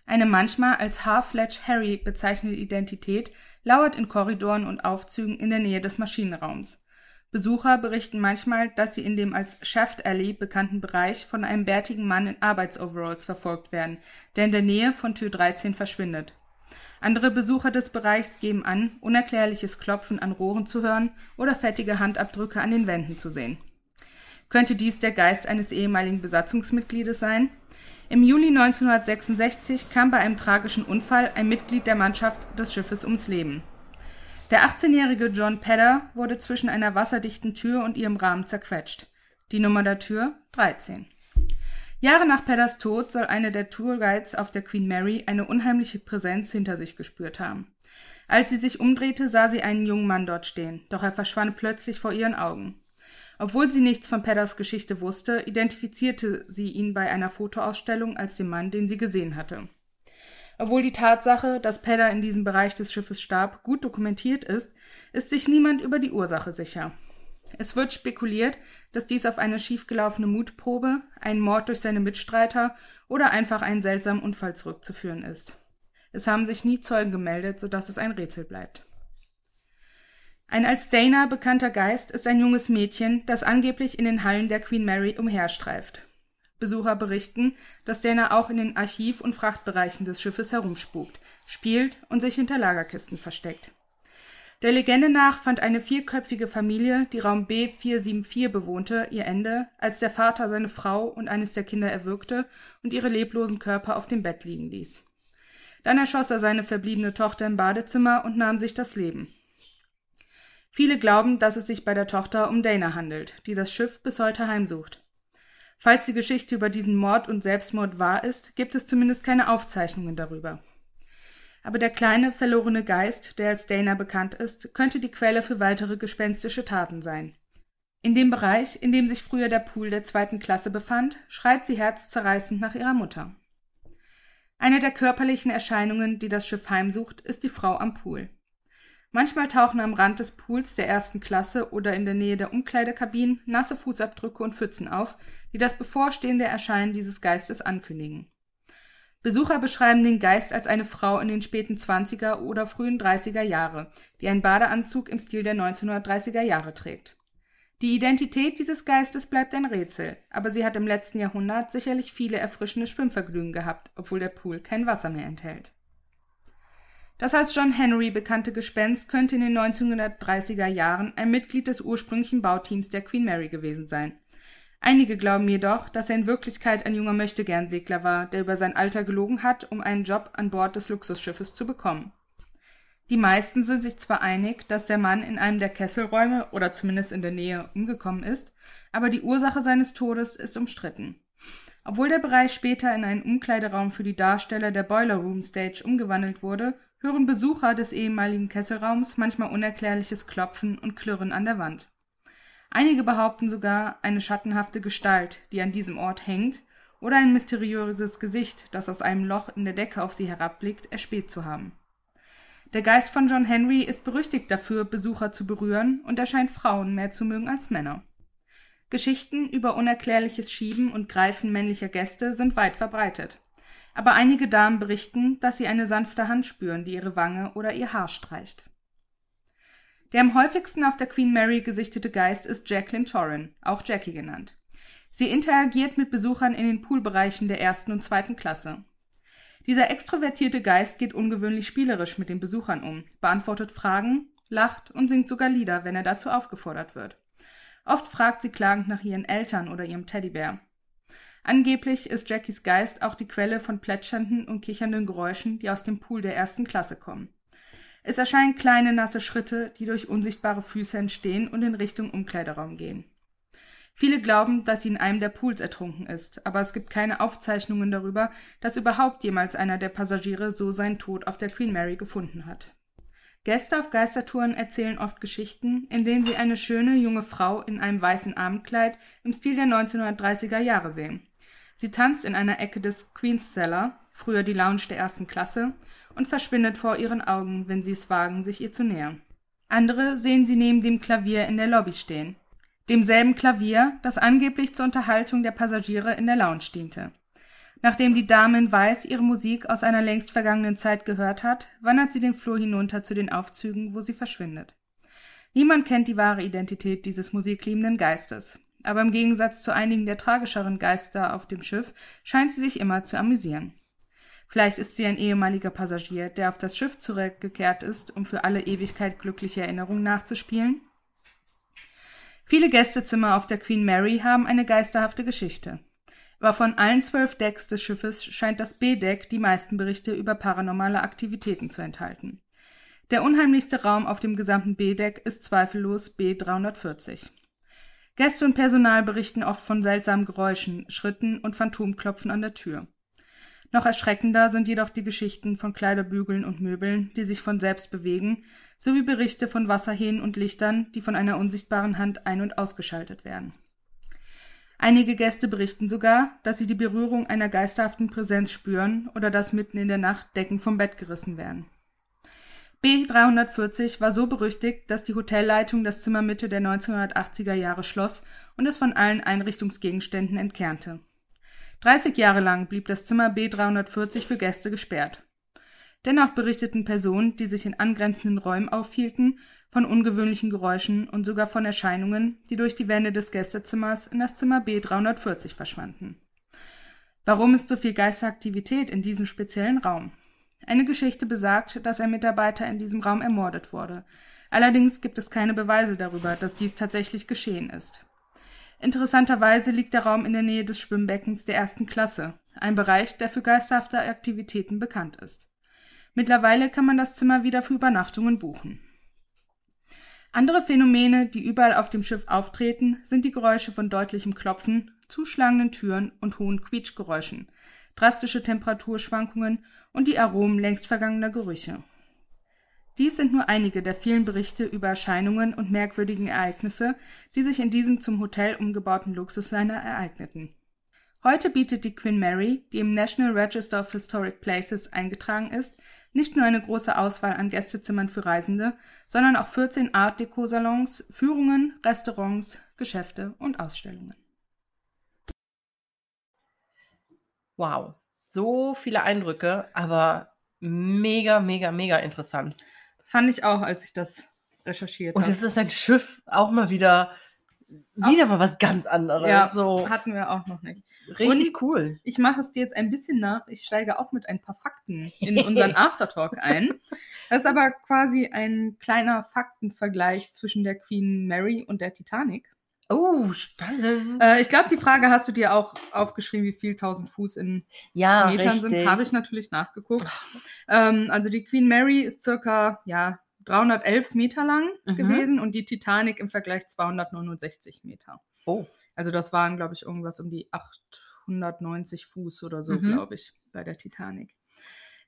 Eine manchmal als Half-Fledged Harry bezeichnete Identität lauert in Korridoren und Aufzügen in der Nähe des Maschinenraums. Besucher berichten manchmal, dass sie in dem als Shaft Alley bekannten Bereich von einem bärtigen Mann in Arbeitsoveralls verfolgt werden, der in der Nähe von Tür 13 verschwindet. Andere Besucher des Bereichs geben an, unerklärliches Klopfen an Rohren zu hören oder fettige Handabdrücke an den Wänden zu sehen. Könnte dies der Geist eines ehemaligen Besatzungsmitgliedes sein? Im Juli 1966 kam bei einem tragischen Unfall ein Mitglied der Mannschaft des Schiffes ums Leben. Der 18-jährige John Pedder wurde zwischen einer wasserdichten Tür und ihrem Rahmen zerquetscht. Die Nummer der Tür 13. Jahre nach Pedders Tod soll eine der Tourguides auf der Queen Mary eine unheimliche Präsenz hinter sich gespürt haben. Als sie sich umdrehte, sah sie einen jungen Mann dort stehen, doch er verschwand plötzlich vor ihren Augen. Obwohl sie nichts von Pedders Geschichte wusste, identifizierte sie ihn bei einer Fotoausstellung als den Mann, den sie gesehen hatte. Obwohl die Tatsache, dass Pedder in diesem Bereich des Schiffes starb, gut dokumentiert ist, ist sich niemand über die Ursache sicher. Es wird spekuliert, dass dies auf eine schiefgelaufene Mutprobe, einen Mord durch seine Mitstreiter oder einfach einen seltsamen Unfall zurückzuführen ist. Es haben sich nie Zeugen gemeldet, sodass es ein Rätsel bleibt. Ein als Dana bekannter Geist ist ein junges Mädchen, das angeblich in den Hallen der Queen Mary umherstreift. Besucher berichten, dass Dana auch in den Archiv- und Frachtbereichen des Schiffes herumspukt, spielt und sich hinter Lagerkisten versteckt. Der Legende nach fand eine vierköpfige Familie, die Raum B474 bewohnte, ihr Ende, als der Vater seine Frau und eines der Kinder erwürgte und ihre leblosen Körper auf dem Bett liegen ließ. Dann erschoss er seine verbliebene Tochter im Badezimmer und nahm sich das Leben. Viele glauben, dass es sich bei der Tochter um Dana handelt, die das Schiff bis heute heimsucht. Falls die Geschichte über diesen Mord und Selbstmord wahr ist, gibt es zumindest keine Aufzeichnungen darüber. Aber der kleine, verlorene Geist, der als Dana bekannt ist, könnte die Quelle für weitere gespenstische Taten sein. In dem Bereich, in dem sich früher der Pool der zweiten Klasse befand, schreit sie herzzerreißend nach ihrer Mutter. Eine der körperlichen Erscheinungen, die das Schiff heimsucht, ist die Frau am Pool. Manchmal tauchen am Rand des Pools der ersten Klasse oder in der Nähe der Umkleidekabinen nasse Fußabdrücke und Pfützen auf, die das bevorstehende Erscheinen dieses Geistes ankündigen. Besucher beschreiben den Geist als eine Frau in den späten 20er oder frühen 30er Jahre, die einen Badeanzug im Stil der 1930er Jahre trägt. Die Identität dieses Geistes bleibt ein Rätsel, aber sie hat im letzten Jahrhundert sicherlich viele erfrischende Schwimmvergnügen gehabt, obwohl der Pool kein Wasser mehr enthält. Das als John Henry bekannte Gespenst könnte in den 1930er Jahren ein Mitglied des ursprünglichen Bauteams der Queen Mary gewesen sein. Einige glauben jedoch, dass er in Wirklichkeit ein junger Möchtegern-Segler war, der über sein Alter gelogen hat, um einen Job an Bord des Luxusschiffes zu bekommen. Die meisten sind sich zwar einig, dass der Mann in einem der Kesselräume oder zumindest in der Nähe umgekommen ist, aber die Ursache seines Todes ist umstritten. Obwohl der Bereich später in einen Umkleideraum für die Darsteller der Boiler Room Stage umgewandelt wurde, hören Besucher des ehemaligen Kesselraums manchmal unerklärliches Klopfen und Klirren an der Wand. Einige behaupten sogar, eine schattenhafte Gestalt, die an diesem Ort hängt, oder ein mysteriöses Gesicht, das aus einem Loch in der Decke auf sie herabblickt, erspäht zu haben. Der Geist von John Henry ist berüchtigt dafür, Besucher zu berühren, und er scheint Frauen mehr zu mögen als Männer. Geschichten über unerklärliches Schieben und Greifen männlicher Gäste sind weit verbreitet aber einige Damen berichten, dass sie eine sanfte Hand spüren, die ihre Wange oder ihr Haar streicht. Der am häufigsten auf der Queen Mary gesichtete Geist ist Jacqueline Torrin, auch Jackie genannt. Sie interagiert mit Besuchern in den Poolbereichen der ersten und zweiten Klasse. Dieser extrovertierte Geist geht ungewöhnlich spielerisch mit den Besuchern um, beantwortet Fragen, lacht und singt sogar Lieder, wenn er dazu aufgefordert wird. Oft fragt sie klagend nach ihren Eltern oder ihrem Teddybär. Angeblich ist Jackies Geist auch die Quelle von plätschernden und kichernden Geräuschen, die aus dem Pool der ersten Klasse kommen. Es erscheinen kleine nasse Schritte, die durch unsichtbare Füße entstehen und in Richtung Umkleideraum gehen. Viele glauben, dass sie in einem der Pools ertrunken ist, aber es gibt keine Aufzeichnungen darüber, dass überhaupt jemals einer der Passagiere so seinen Tod auf der Queen Mary gefunden hat. Gäste auf Geistertouren erzählen oft Geschichten, in denen sie eine schöne junge Frau in einem weißen Abendkleid im Stil der 1930er Jahre sehen. Sie tanzt in einer Ecke des Queen's Cellar, früher die Lounge der ersten Klasse, und verschwindet vor ihren Augen, wenn sie es wagen, sich ihr zu nähern. Andere sehen sie neben dem Klavier in der Lobby stehen. Demselben Klavier, das angeblich zur Unterhaltung der Passagiere in der Lounge diente. Nachdem die Dame in Weiß ihre Musik aus einer längst vergangenen Zeit gehört hat, wandert sie den Flur hinunter zu den Aufzügen, wo sie verschwindet. Niemand kennt die wahre Identität dieses musikliebenden Geistes, aber im Gegensatz zu einigen der tragischeren Geister auf dem Schiff scheint sie sich immer zu amüsieren. Vielleicht ist sie ein ehemaliger Passagier, der auf das Schiff zurückgekehrt ist, um für alle Ewigkeit glückliche Erinnerungen nachzuspielen? Viele Gästezimmer auf der Queen Mary haben eine geisterhafte Geschichte. Aber von allen zwölf Decks des Schiffes scheint das B-Deck die meisten Berichte über paranormale Aktivitäten zu enthalten. Der unheimlichste Raum auf dem gesamten B-Deck ist zweifellos B340. Gäste und Personal berichten oft von seltsamen Geräuschen, Schritten und Phantomklopfen an der Tür. Noch erschreckender sind jedoch die Geschichten von Kleiderbügeln und Möbeln, die sich von selbst bewegen, sowie Berichte von Wasserhähnen und Lichtern, die von einer unsichtbaren Hand ein- und ausgeschaltet werden. Einige Gäste berichten sogar, dass sie die Berührung einer geisterhaften Präsenz spüren oder dass mitten in der Nacht Decken vom Bett gerissen werden. B340 war so berüchtigt, dass die Hotelleitung das Zimmer Mitte der 1980er Jahre schloss und es von allen Einrichtungsgegenständen entkernte. 30 Jahre lang blieb das Zimmer B340 für Gäste gesperrt. Dennoch berichteten Personen, die sich in angrenzenden Räumen aufhielten, von ungewöhnlichen Geräuschen und sogar von Erscheinungen, die durch die Wände des Gästezimmers in das Zimmer B340 verschwanden. Warum ist so viel Geisteraktivität in diesem speziellen Raum? Eine Geschichte besagt, dass ein Mitarbeiter in diesem Raum ermordet wurde. Allerdings gibt es keine Beweise darüber, dass dies tatsächlich geschehen ist. Interessanterweise liegt der Raum in der Nähe des Schwimmbeckens der ersten Klasse, ein Bereich, der für geisterhafte Aktivitäten bekannt ist. Mittlerweile kann man das Zimmer wieder für Übernachtungen buchen. Andere Phänomene, die überall auf dem Schiff auftreten, sind die Geräusche von deutlichem Klopfen, zuschlagenden Türen und hohen Quietschgeräuschen, drastische Temperaturschwankungen und die Aromen längst vergangener Gerüche. Dies sind nur einige der vielen Berichte über Erscheinungen und merkwürdigen Ereignisse, die sich in diesem zum Hotel umgebauten Luxusliner ereigneten. Heute bietet die Queen Mary, die im National Register of Historic Places eingetragen ist, nicht nur eine große Auswahl an Gästezimmern für Reisende, sondern auch 14 Art Deco Salons, Führungen, Restaurants, Geschäfte und Ausstellungen. Wow, so viele Eindrücke, aber mega, mega, mega interessant. Fand ich auch, als ich das recherchiert habe. Und es ist ein Schiff auch mal wieder, wieder mal was ganz anderes. ja, so hatten wir auch noch nicht. richtig cool. Ich mache es dir jetzt ein bisschen nach. Ich steige auch mit ein paar Fakten in unseren Aftertalk ein. Das ist aber quasi ein kleiner Faktenvergleich zwischen der Queen Mary und der Titanic. Oh, spannend. Äh, ich glaube, die Frage hast du dir auch aufgeschrieben, wie viel 1000 Fuß in ja, Metern richtig. sind. Habe ich natürlich nachgeguckt. Ähm, also die Queen Mary ist circa ja, 311 Meter lang Mhm. gewesen und die Titanic im Vergleich 269 Meter. Oh, Also das waren, glaube ich, irgendwas um die 890 Fuß oder so, Mhm. glaube ich, bei der Titanic.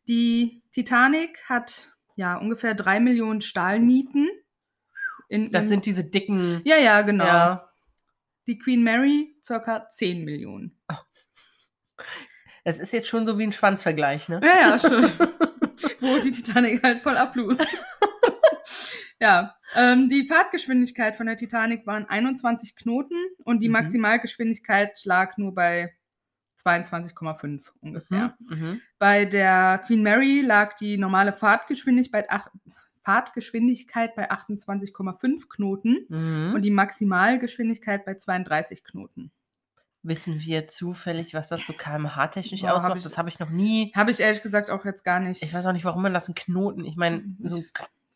Die Titanic hat ja ungefähr drei Millionen Stahlnieten. In, das in, sind diese dicken. ja, ja, genau. Ja, Die Queen Mary circa 10 Millionen. es ist jetzt schon so wie ein Schwanzvergleich, ne? Ja, ja, schon. Wo die Titanic halt voll ablust. ja, ähm, die Fahrtgeschwindigkeit von der Titanic waren 21 Knoten und die Mhm. Maximalgeschwindigkeit lag nur bei 22,5 ungefähr. Mhm. Mhm. Bei der Queen Mary lag die normale Fahrtgeschwindigkeit, ach, Fahrtgeschwindigkeit bei 28,5 Knoten Mhm. und die Maximalgeschwindigkeit bei 32 Knoten. Wissen wir zufällig, was das so kmh-technisch hab ausmacht? ich- das habe ich noch nie. Habe ich ehrlich gesagt auch jetzt gar nicht. Ich weiß auch nicht, warum man das einen Knoten. Ich meine, Mhm. so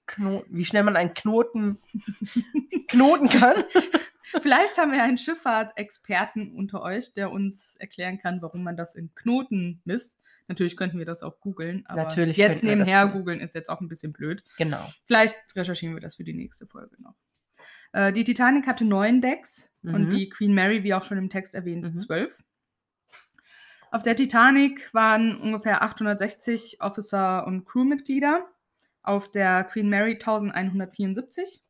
Knoten, wie schnell man einen Knoten knoten kann. Vielleicht haben wir einen Schifffahrtsexperten unter euch, der uns erklären kann, warum man das in Knoten misst. Natürlich könnten wir das auch googeln, aber Natürlich jetzt nebenher googeln ist jetzt auch ein bisschen blöd. Genau. Vielleicht recherchieren wir das für die nächste Folge noch. Äh, die Titanic hatte neun Decks und Mhm. die Queen Mary, wie auch schon im Text erwähnt, Mhm. zwölf. Auf der Titanic waren ungefähr 860 Officer- und Crewmitglieder. Auf der Queen Mary 1174.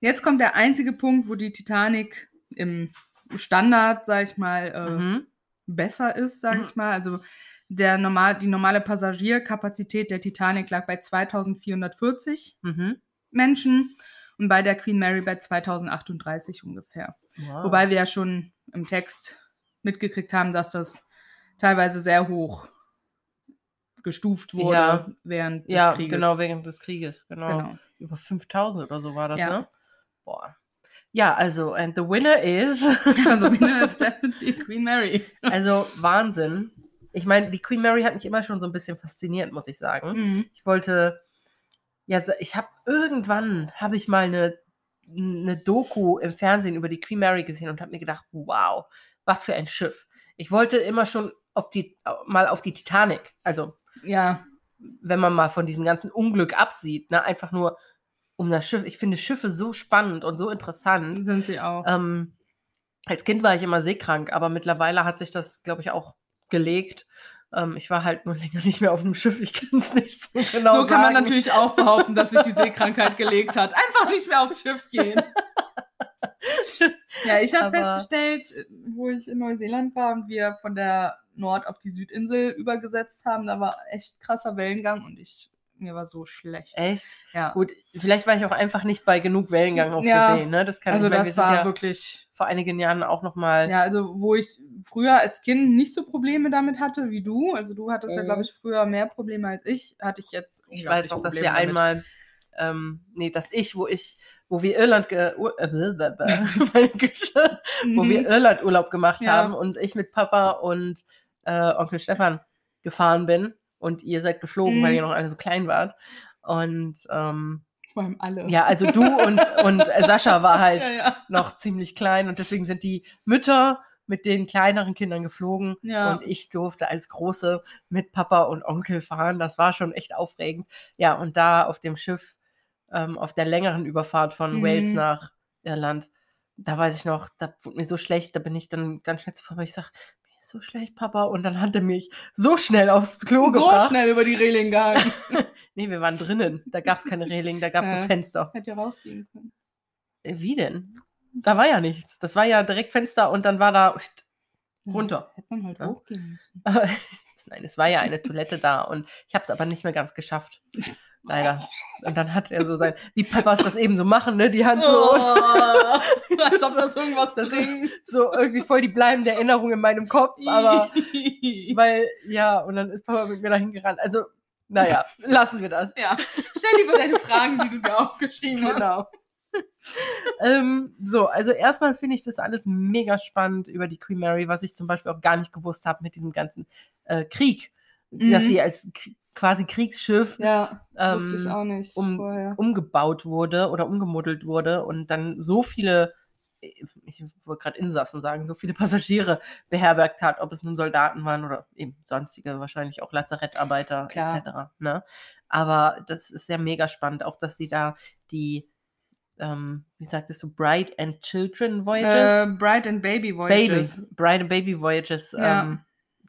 Jetzt kommt der einzige Punkt, wo die Titanic im Standard, sag ich mal, äh, Mhm. besser ist, sag Mhm. ich mal. Also der normal, die normale Passagierkapazität der Titanic lag bei 2440 Mhm. Menschen und bei der Queen Mary bei 2038 ungefähr. Wow. Wobei wir ja schon im Text mitgekriegt haben, dass das teilweise sehr hoch gestuft wurde Ja. während des Ja, Krieges. genau, während des Krieges. Genau. Genau. Über 5000 oder so war das, Ja. ne? Boah. Ja, also, and the winner is. Also winner is definitely Queen Mary. also, Wahnsinn. Ich meine, die Queen Mary hat mich immer schon so ein bisschen fasziniert, muss ich sagen. Mhm. Ich wollte, ja, ich habe irgendwann, habe ich mal eine, eine Doku im Fernsehen über die Queen Mary gesehen und habe mir gedacht, wow, was für ein Schiff. Ich wollte immer schon auf die, mal auf die Titanic, also Ja, wenn man mal von diesem ganzen Unglück absieht, ne, einfach nur um das Schiff. Ich finde Schiffe so spannend und so interessant. sind sie auch. Ähm, als Kind war ich immer seekrank, aber mittlerweile hat sich das, glaube ich, auch gelegt. Ähm, ich war halt nur länger nicht mehr auf dem Schiff. Ich kann es nicht so genau so kann man sagen. natürlich auch behaupten, dass sich die Seekrankheit gelegt hat. Einfach nicht mehr aufs Schiff gehen. Ja, ich habe festgestellt, wo ich in Neuseeland war und wir von der Nord auf die Südinsel übergesetzt haben, da war echt krasser Wellengang und ich mir war so schlecht. Echt? Ja. Gut, vielleicht war ich auch einfach nicht bei genug Wellengang auf Ja. gesehen. Ne? Das kann also ich wir das sind war ja wirklich vor einigen Jahren auch noch mal. Ja, also wo ich früher als Kind nicht so Probleme damit hatte wie du, also du hattest ja, Mhm. glaube ich, früher mehr Probleme als ich, hatte ich jetzt. Ich weiß noch, dass wir damit. einmal, ähm, nee, dass ich, wo ich, wo wir Irland, äh, wo Mhm. wir Irland Urlaub gemacht Ja. haben und ich mit Papa und äh, Onkel Stefan gefahren bin und ihr seid geflogen, Mhm. weil ihr noch alle so klein wart. Und ähm, Vor allem alle. ja, also du und, und Sascha war halt ja, ja. noch ziemlich klein und deswegen sind die Mütter mit den kleineren Kindern geflogen Ja. und ich durfte als Große mit Papa und Onkel fahren. Das war schon echt aufregend. Ja, und da auf dem Schiff, ähm, auf der längeren Überfahrt von Mhm. Wales nach Irland, da weiß ich noch, da wurde mir so schlecht, da bin ich dann ganz schnell zu Papa, ich sag, mir ist so schlecht, Papa. Und dann hat er mich so schnell aufs Klo so gebracht. schnell über die Reling gegangen. Nee, wir waren drinnen. Da gab es keine Reling, da gab es Äh. so Fenster. Hätte ja rausgehen können. Äh, Wie denn? Da war ja nichts. Das war ja direkt Fenster und dann war da runter. Hätte man halt Ja. hochgehen müssen. Nein, es war ja eine Toilette da und ich habe es aber nicht mehr ganz geschafft. Leider. Und dann hat er so sein, wie Peppers das eben so machen, ne? Die Hand so, Oh, als ob das irgendwas Das bringt. so irgendwie voll die bleibende Erinnerung in meinem Kopf, aber weil, ja, und dann ist Papa mit mir dahin gerannt. Also, naja, lassen wir das. ja, stell lieber deine Fragen, die du dir aufgeschrieben hast. Genau. ähm, so, also erstmal finde ich das alles mega spannend über die Queen Mary, was ich zum Beispiel auch gar nicht gewusst habe mit diesem ganzen äh, Krieg, dass Mhm. sie als quasi Kriegsschiff Ja, ähm, um- umgebaut wurde oder umgemuddelt wurde und dann so viele, ich wollte gerade Insassen sagen, so viele Passagiere beherbergt hat, ob es nun Soldaten waren oder eben sonstige, wahrscheinlich auch Lazarettarbeiter Klar. etc. Ne? Aber das ist ja mega spannend, auch dass sie da die, ähm, wie sagtest du, Bride and Children Voyages? Äh, Bride and Baby Baby, Voyages. Bride and Baby Voyages Ja. ähm,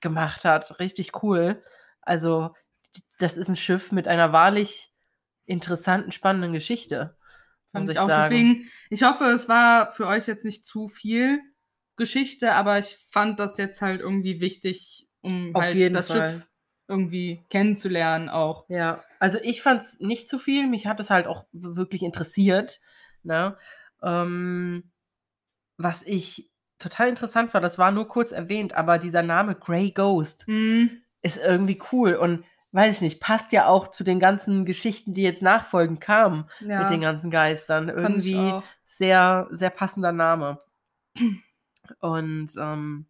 gemacht hat. Richtig cool. Also, das ist ein Schiff mit einer wahrlich interessanten, spannenden Geschichte. Fand muss ich auch. Deswegen, ich hoffe, es war für euch jetzt nicht zu viel Geschichte, aber ich fand das jetzt halt irgendwie wichtig, um Auf halt jeden das Fall. Schiff irgendwie kennenzulernen auch. Ja, also ich fand es nicht zu viel. Mich hat es halt auch wirklich interessiert. Ne? Ähm, was ich total interessant war, das war nur kurz erwähnt, aber dieser Name Grey Ghost Mhm. Ist irgendwie cool und weiß ich nicht, passt ja auch zu den ganzen Geschichten, die jetzt nachfolgend kamen Ja, mit den ganzen Geistern. Irgendwie sehr, sehr passender Name. Und ähm,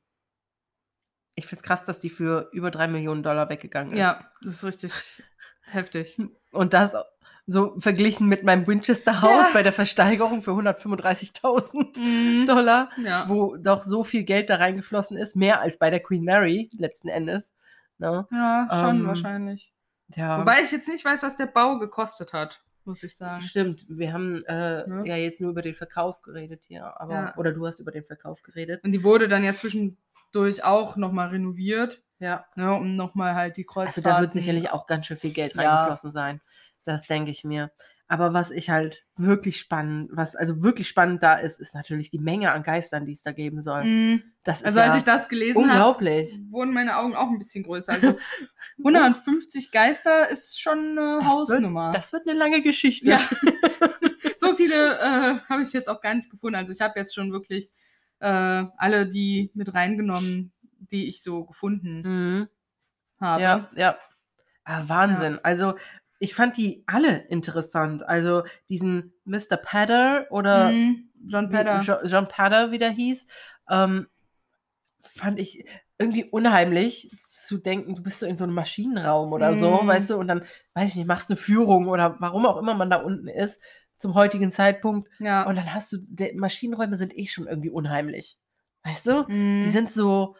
ich finde es krass, dass die für über drei Millionen Dollar weggegangen ist. Ja, das ist richtig heftig. Und das so verglichen mit meinem Winchester-Haus Ja. bei der Versteigerung für 135.000 Mhm. Dollar, Ja. wo doch so viel Geld da reingeflossen ist, mehr als bei der Queen Mary letzten Endes. Ne? ja, schon Ähm, wahrscheinlich. Ja, Wobei ich jetzt nicht weiß, was der Bau gekostet hat, muss ich sagen. stimmt. Wir haben äh, Ne? ja jetzt nur über den Verkauf geredet hier, aber Ja. oder du hast über den Verkauf geredet. Und die wurde dann ja zwischendurch auch nochmal renoviert, Ja. ne, um nochmal halt die Kreuzfahrten... Also da wird sicherlich auch ganz schön viel Geld Ja. reingeflossen sein. Das denke ich mir. Aber was ich halt wirklich spannend, was also wirklich spannend da ist, ist natürlich die Menge an Geistern, die es da geben soll. Mhm. Das ist Also ja als ich das gelesen habe, wurden meine Augen auch ein bisschen größer. Also 150 Geister ist schon eine Das Hausnummer. Wird, das wird eine lange Geschichte. ja. so viele äh, habe ich jetzt auch gar nicht gefunden. Also ich habe jetzt schon wirklich äh, alle die mit reingenommen, die ich so gefunden Mhm. habe. Ja, ja. Ah, Wahnsinn. Also, ich fand die alle interessant. Also, diesen Mr. Padder oder Mhm. John wie- Pedder. Jo- John Padder, wie der hieß, ähm, fand ich irgendwie unheimlich zu denken, du bist so in so einem Maschinenraum oder so, Mhm. weißt du, und dann, weiß ich nicht, machst eine Führung oder warum auch immer man da unten ist zum heutigen Zeitpunkt Ja. und dann hast du, Maschinenräume sind eh schon irgendwie unheimlich. Weißt du? Mhm. Die sind so,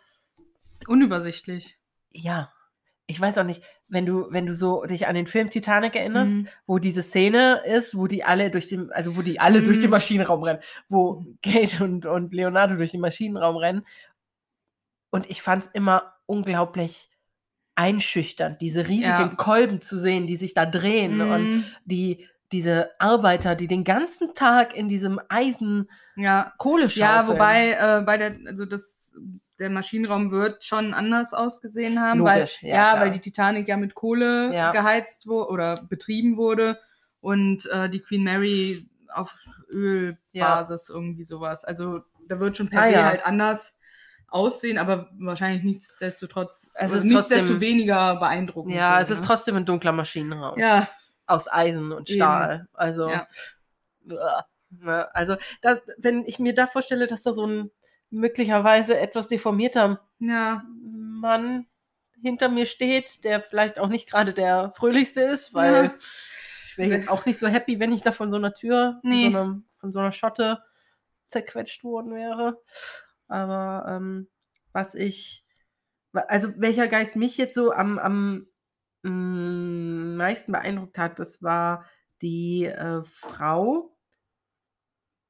unübersichtlich. ja, ich weiß auch nicht, wenn du, wenn du so dich an den Film Titanic erinnerst, Mhm. wo diese Szene ist, wo die alle durch den, also wo die alle durch den Mhm. Maschinenraum rennen, wo Kate und, und Leonardo durch den Maschinenraum rennen. Und ich fand es immer unglaublich einschüchternd, diese riesigen Ja. Kolben zu sehen, die sich da drehen und Mhm. die, diese Arbeiter, die den ganzen Tag in diesem Eisen Ja. Kohle Ja, schaufeln. wobei äh, bei der, also das, der Maschinenraum wird schon anders ausgesehen haben, Logisch, weil, ja, ja, weil die Titanic ja mit Kohle Ja. geheizt wurde oder betrieben wurde und äh, die Queen Mary auf Ölbasis irgendwie sowas. Also da wird schon per Ah, se ja. halt anders aussehen, aber wahrscheinlich nichtsdestotrotz, Es oder ist nichtsdestoweniger beeindruckend. ja, so, es ist ne? trotzdem ein dunkler Maschinenraum. Ja, aus Eisen und Eben. Stahl. Also, Ja. Uah. Ne, also da, wenn ich mir da vorstelle, dass da so ein möglicherweise etwas deformierter ja, Mann hinter mir steht, der vielleicht auch nicht gerade der fröhlichste ist, weil Ja. ich wäre jetzt auch nicht so happy, wenn ich da von so einer Tür, Nee. von, so einer, von so einer Schotte zerquetscht worden wäre. Aber ähm, was ich, also welcher Geist mich jetzt so am, am mm, meisten beeindruckt hat, das war die äh, Frau.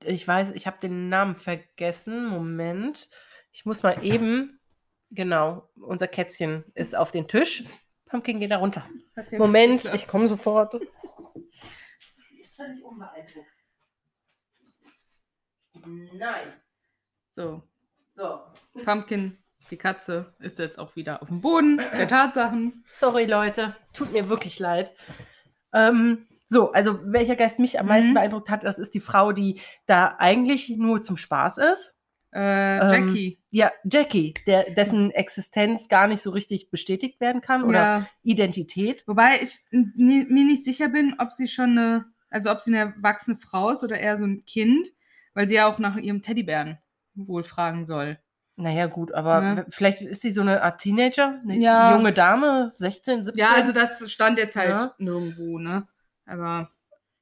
Ich weiß, ich habe den Namen vergessen. Moment. Ich muss mal eben. Genau, unser Kätzchen ist auf den Tisch. Pumpkin, geh da runter. Moment, geklappt. ich komme sofort. Ist völlig unbeeindruckt. Nein. So, So. Pumpkin, die Katze, ist jetzt auch wieder auf dem Boden der Tatsachen. Sorry, Leute. Tut mir wirklich leid. Ähm, so, also welcher Geist mich am meisten Mhm. beeindruckt hat, das ist die Frau, die da eigentlich nur zum Spaß ist. Äh, Ähm, Jackie. Ja, Jackie, der, dessen Existenz gar nicht so richtig bestätigt werden kann oder ja. Identität. Wobei ich mir nicht sicher bin, ob sie schon eine, also ob sie eine erwachsene Frau ist oder eher so ein Kind, weil sie ja auch nach ihrem Teddybären wohl fragen soll. Naja, gut, aber Ja. w- vielleicht ist sie so eine Art Teenager, eine Ja. junge Dame, 16, 17. Ja, also das stand jetzt halt nirgendwo, ne? Aber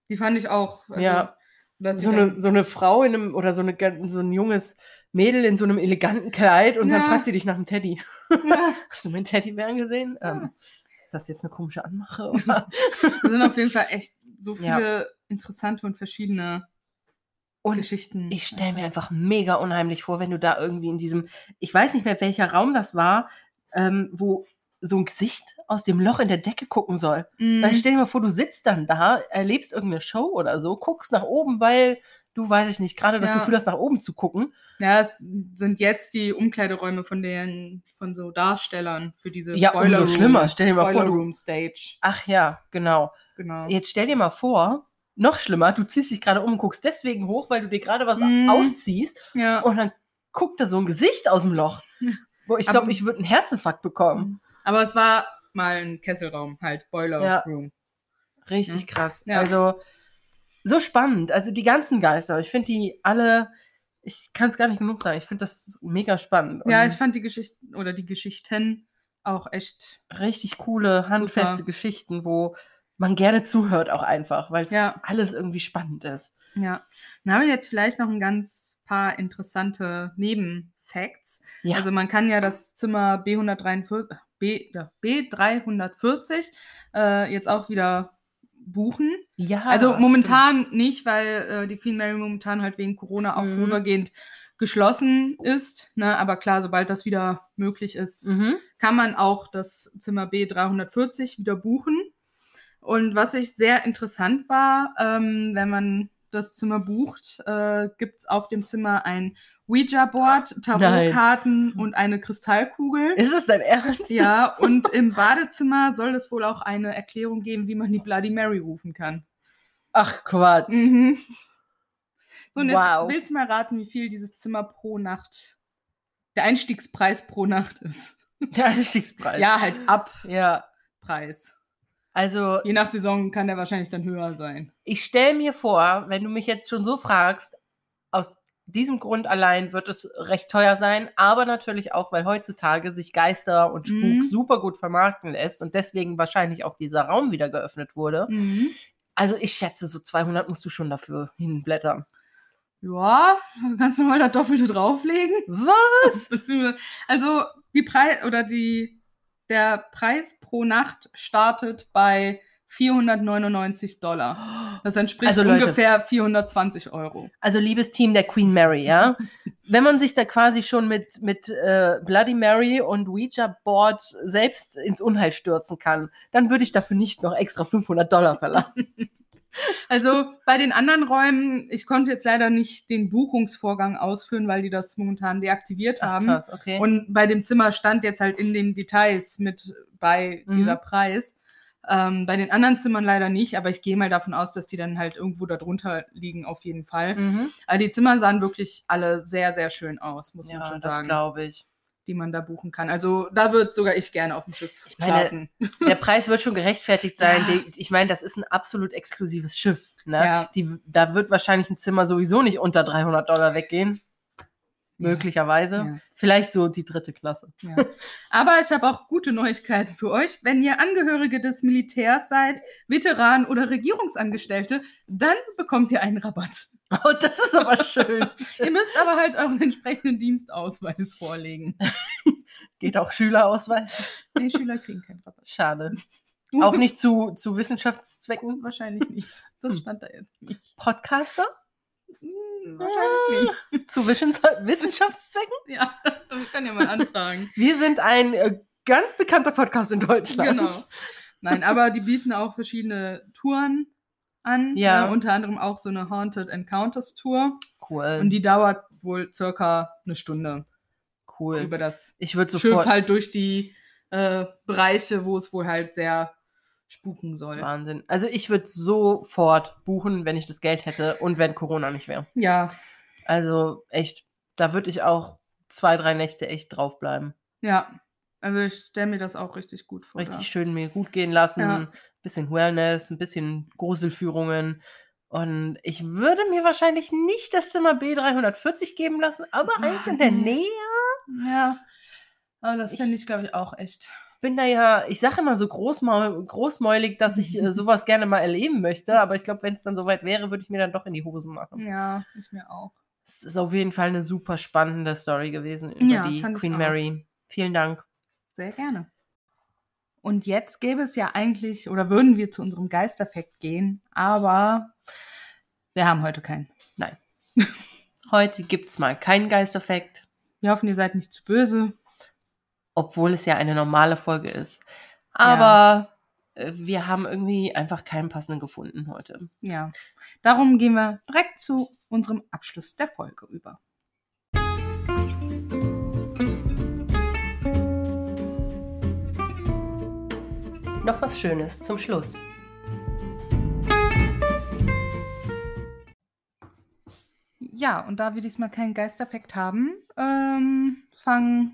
die fand ich auch. Also, Ja. so, dann- eine, so eine Frau in einem, oder so, eine, so ein junges Mädel in so einem eleganten Kleid und dann Ja. fragt sie dich nach dem Teddy. Ja, Hast du meinen Teddybären gesehen? Ja. Ähm, ist das jetzt eine komische Anmache? Oder? da sind auf jeden Fall echt so viele interessante und verschiedene Und Geschichten. Ich stelle mir einfach mega unheimlich vor, wenn du da irgendwie in diesem, ich weiß nicht mehr, welcher Raum das war, ähm, wo so ein Gesicht aus dem Loch in der Decke gucken soll. Mhm. Weil stell dir mal vor, du sitzt dann da, erlebst irgendeine Show oder so, guckst nach oben, weil du, weiß ich nicht, gerade das Ja. Gefühl hast, nach oben zu gucken. Ja, es sind jetzt die Umkleideräume von den von so Darstellern für diese Ja, umso schlimmer. Stell dir mal Boiler vor, du, Room Stage. ach ja, genau. Genau. Jetzt stell dir mal vor, noch schlimmer, du ziehst dich gerade um und guckst deswegen hoch, weil du dir gerade was Mhm. ausziehst Ja. und dann guckt da so ein Gesicht aus dem Loch. Wo ich glaube, ich würde einen Herzinfarkt bekommen. Aber es war mal ein Kesselraum, halt Boiler Ja. Room. Richtig Ja. krass. Ja. Also so spannend. Also die ganzen Geister. Ich finde die alle, ich kann es gar nicht genug sagen. Ich finde das mega spannend. Ja, Und ich fand die Geschichten oder die Geschichten auch echt. richtig coole, handfeste Super. Geschichten, wo man gerne zuhört auch einfach, weil es Ja. alles irgendwie spannend ist. Ja. Dann habe ich jetzt vielleicht noch ein ganz paar interessante Nebenfacts. Ja. Also man kann ja das Zimmer B143, B, ja, B340 äh, jetzt auch wieder buchen. ja, Also momentan nicht, weil äh, die Queen Mary momentan halt wegen Corona auch Mhm. vorübergehend geschlossen ist. Ne? Aber klar, sobald das wieder möglich ist, stimmt. Mhm. kann man auch das Zimmer B340 wieder buchen. Und was ich sehr interessant war, ähm, wenn man das Zimmer bucht, äh, gibt es auf dem Zimmer ein Ouija-Board, Tarotkarten und eine Kristallkugel. Ist es dein Ernst? Ja, und im Badezimmer soll es wohl auch eine Erklärung geben, wie man die Bloody Mary rufen kann. Ach Quatsch. Mhm. So, und jetzt Wow. willst du mal raten, wie viel dieses Zimmer pro Nacht der Einstiegspreis pro Nacht ist. Der Einstiegspreis. Ja, halt Ja. Abpreis. Also, Je nach Saison kann der wahrscheinlich dann höher sein. ich stelle mir vor, wenn du mich jetzt schon so fragst, aus diesem Grund allein wird es recht teuer sein, aber natürlich auch, weil heutzutage sich Geister und Spuk Mhm. super gut vermarkten lässt und deswegen wahrscheinlich auch dieser Raum wieder geöffnet wurde. Also ich schätze, so 200 musst du schon dafür hinblättern. Ja, dann kannst du mal das Doppelte drauflegen. Was? Also die Preis oder die der Preis pro Nacht startet bei 499 Dollar. Das entspricht Also, Leute. ungefähr 420 Euro. Also liebes Team der Queen Mary, ja. Wenn man sich da quasi schon mit, mit äh, Bloody Mary und Ouija Board selbst ins Unheil stürzen kann, dann würde ich dafür nicht noch extra 500 Dollar verlangen. Also bei den anderen Räumen, ich konnte jetzt leider nicht den Buchungsvorgang ausführen, weil die das momentan deaktiviert haben. krass, okay. Und bei dem Zimmer stand jetzt halt in den Details mit bei Mhm. dieser Preis. Ähm, bei den anderen Zimmern leider nicht, aber ich gehe mal davon aus, dass die dann halt irgendwo darunter liegen, auf jeden Fall. mhm. Aber die Zimmer sahen wirklich alle sehr, sehr schön aus, muss man Ja, schon das sagen, glaube ich. Die man da buchen kann. Also da wird sogar ich gerne auf dem Schiff Ich meine, schlafen. Der Preis wird schon gerechtfertigt sein. Ja. Ich meine, das ist ein absolut exklusives Schiff. Ne? Ja. Die, da wird wahrscheinlich ein Zimmer sowieso nicht unter 300 Dollar weggehen. Möglicherweise. Ja. Vielleicht so die dritte Klasse. Aber ich habe auch gute Neuigkeiten für euch. Wenn ihr Angehörige des Militärs seid, Veteranen oder Regierungsangestellte, dann bekommt ihr einen Rabatt. Oh, das ist aber schön. Ihr müsst aber halt euren entsprechenden Dienstausweis vorlegen. Geht auch Schülerausweis. Die Schüler kriegen keinen Rabatt. Schade. Auch nicht zu, zu Wissenschaftszwecken. Wahrscheinlich nicht. Das stand da jetzt nicht. Podcaster? Hm, Wahrscheinlich nicht. Zu Wissens Wissenschaftszwecken? Ja, wir können ja mal anfragen. Wir sind ein äh, ganz bekannter Podcast in Deutschland. Genau. Nein, aber die bieten auch verschiedene Touren an. Ja. Äh, unter anderem auch so eine Haunted Encounters Tour. Cool. Und die dauert wohl circa eine Stunde cool. über das Ich würde Schiff sofort. halt durch die äh, Bereiche, wo es wohl halt sehr spuken soll. Wahnsinn. Also ich würde sofort buchen, wenn ich das Geld hätte und wenn Corona nicht wäre. Ja, Also echt, da würde ich auch zwei, drei Nächte echt draufbleiben. ja. Also ich stelle mir das auch richtig gut vor. Richtig da. schön mir gut gehen lassen. Ja. Bisschen Wellness, ein bisschen Gruselführungen. Und ich würde mir wahrscheinlich nicht das Zimmer B340 geben lassen, aber Boah, eins in der. Nähe. Ja. Aber das Ich- finde ich, glaube ich, auch echt. Bin da ja, ich sage immer so großmaul, großmäulig, dass ich äh, sowas gerne mal erleben möchte, aber ich glaube, wenn es dann soweit wäre, würde ich mir dann doch in die Hosen machen. Ja, ich mir auch. Es ist auf jeden Fall eine super spannende Story gewesen über Ja, die ich Queen. Mary. Vielen Dank. Sehr gerne. Und jetzt gäbe es ja eigentlich, oder würden wir zu unserem Geisterfekt gehen, aber wir haben heute keinen. Heute gibt es mal keinen Geisteffekt, Wir hoffen, ihr seid nicht zu böse. obwohl es ja eine normale Folge ist. Aber äh, wir haben irgendwie einfach keinen passenden gefunden heute. Ja. Darum gehen wir direkt zu unserem Abschluss der Folge über. Noch was Schönes zum Schluss. Ja, und da wir diesmal keinen Geisterfekt haben, ähm, fange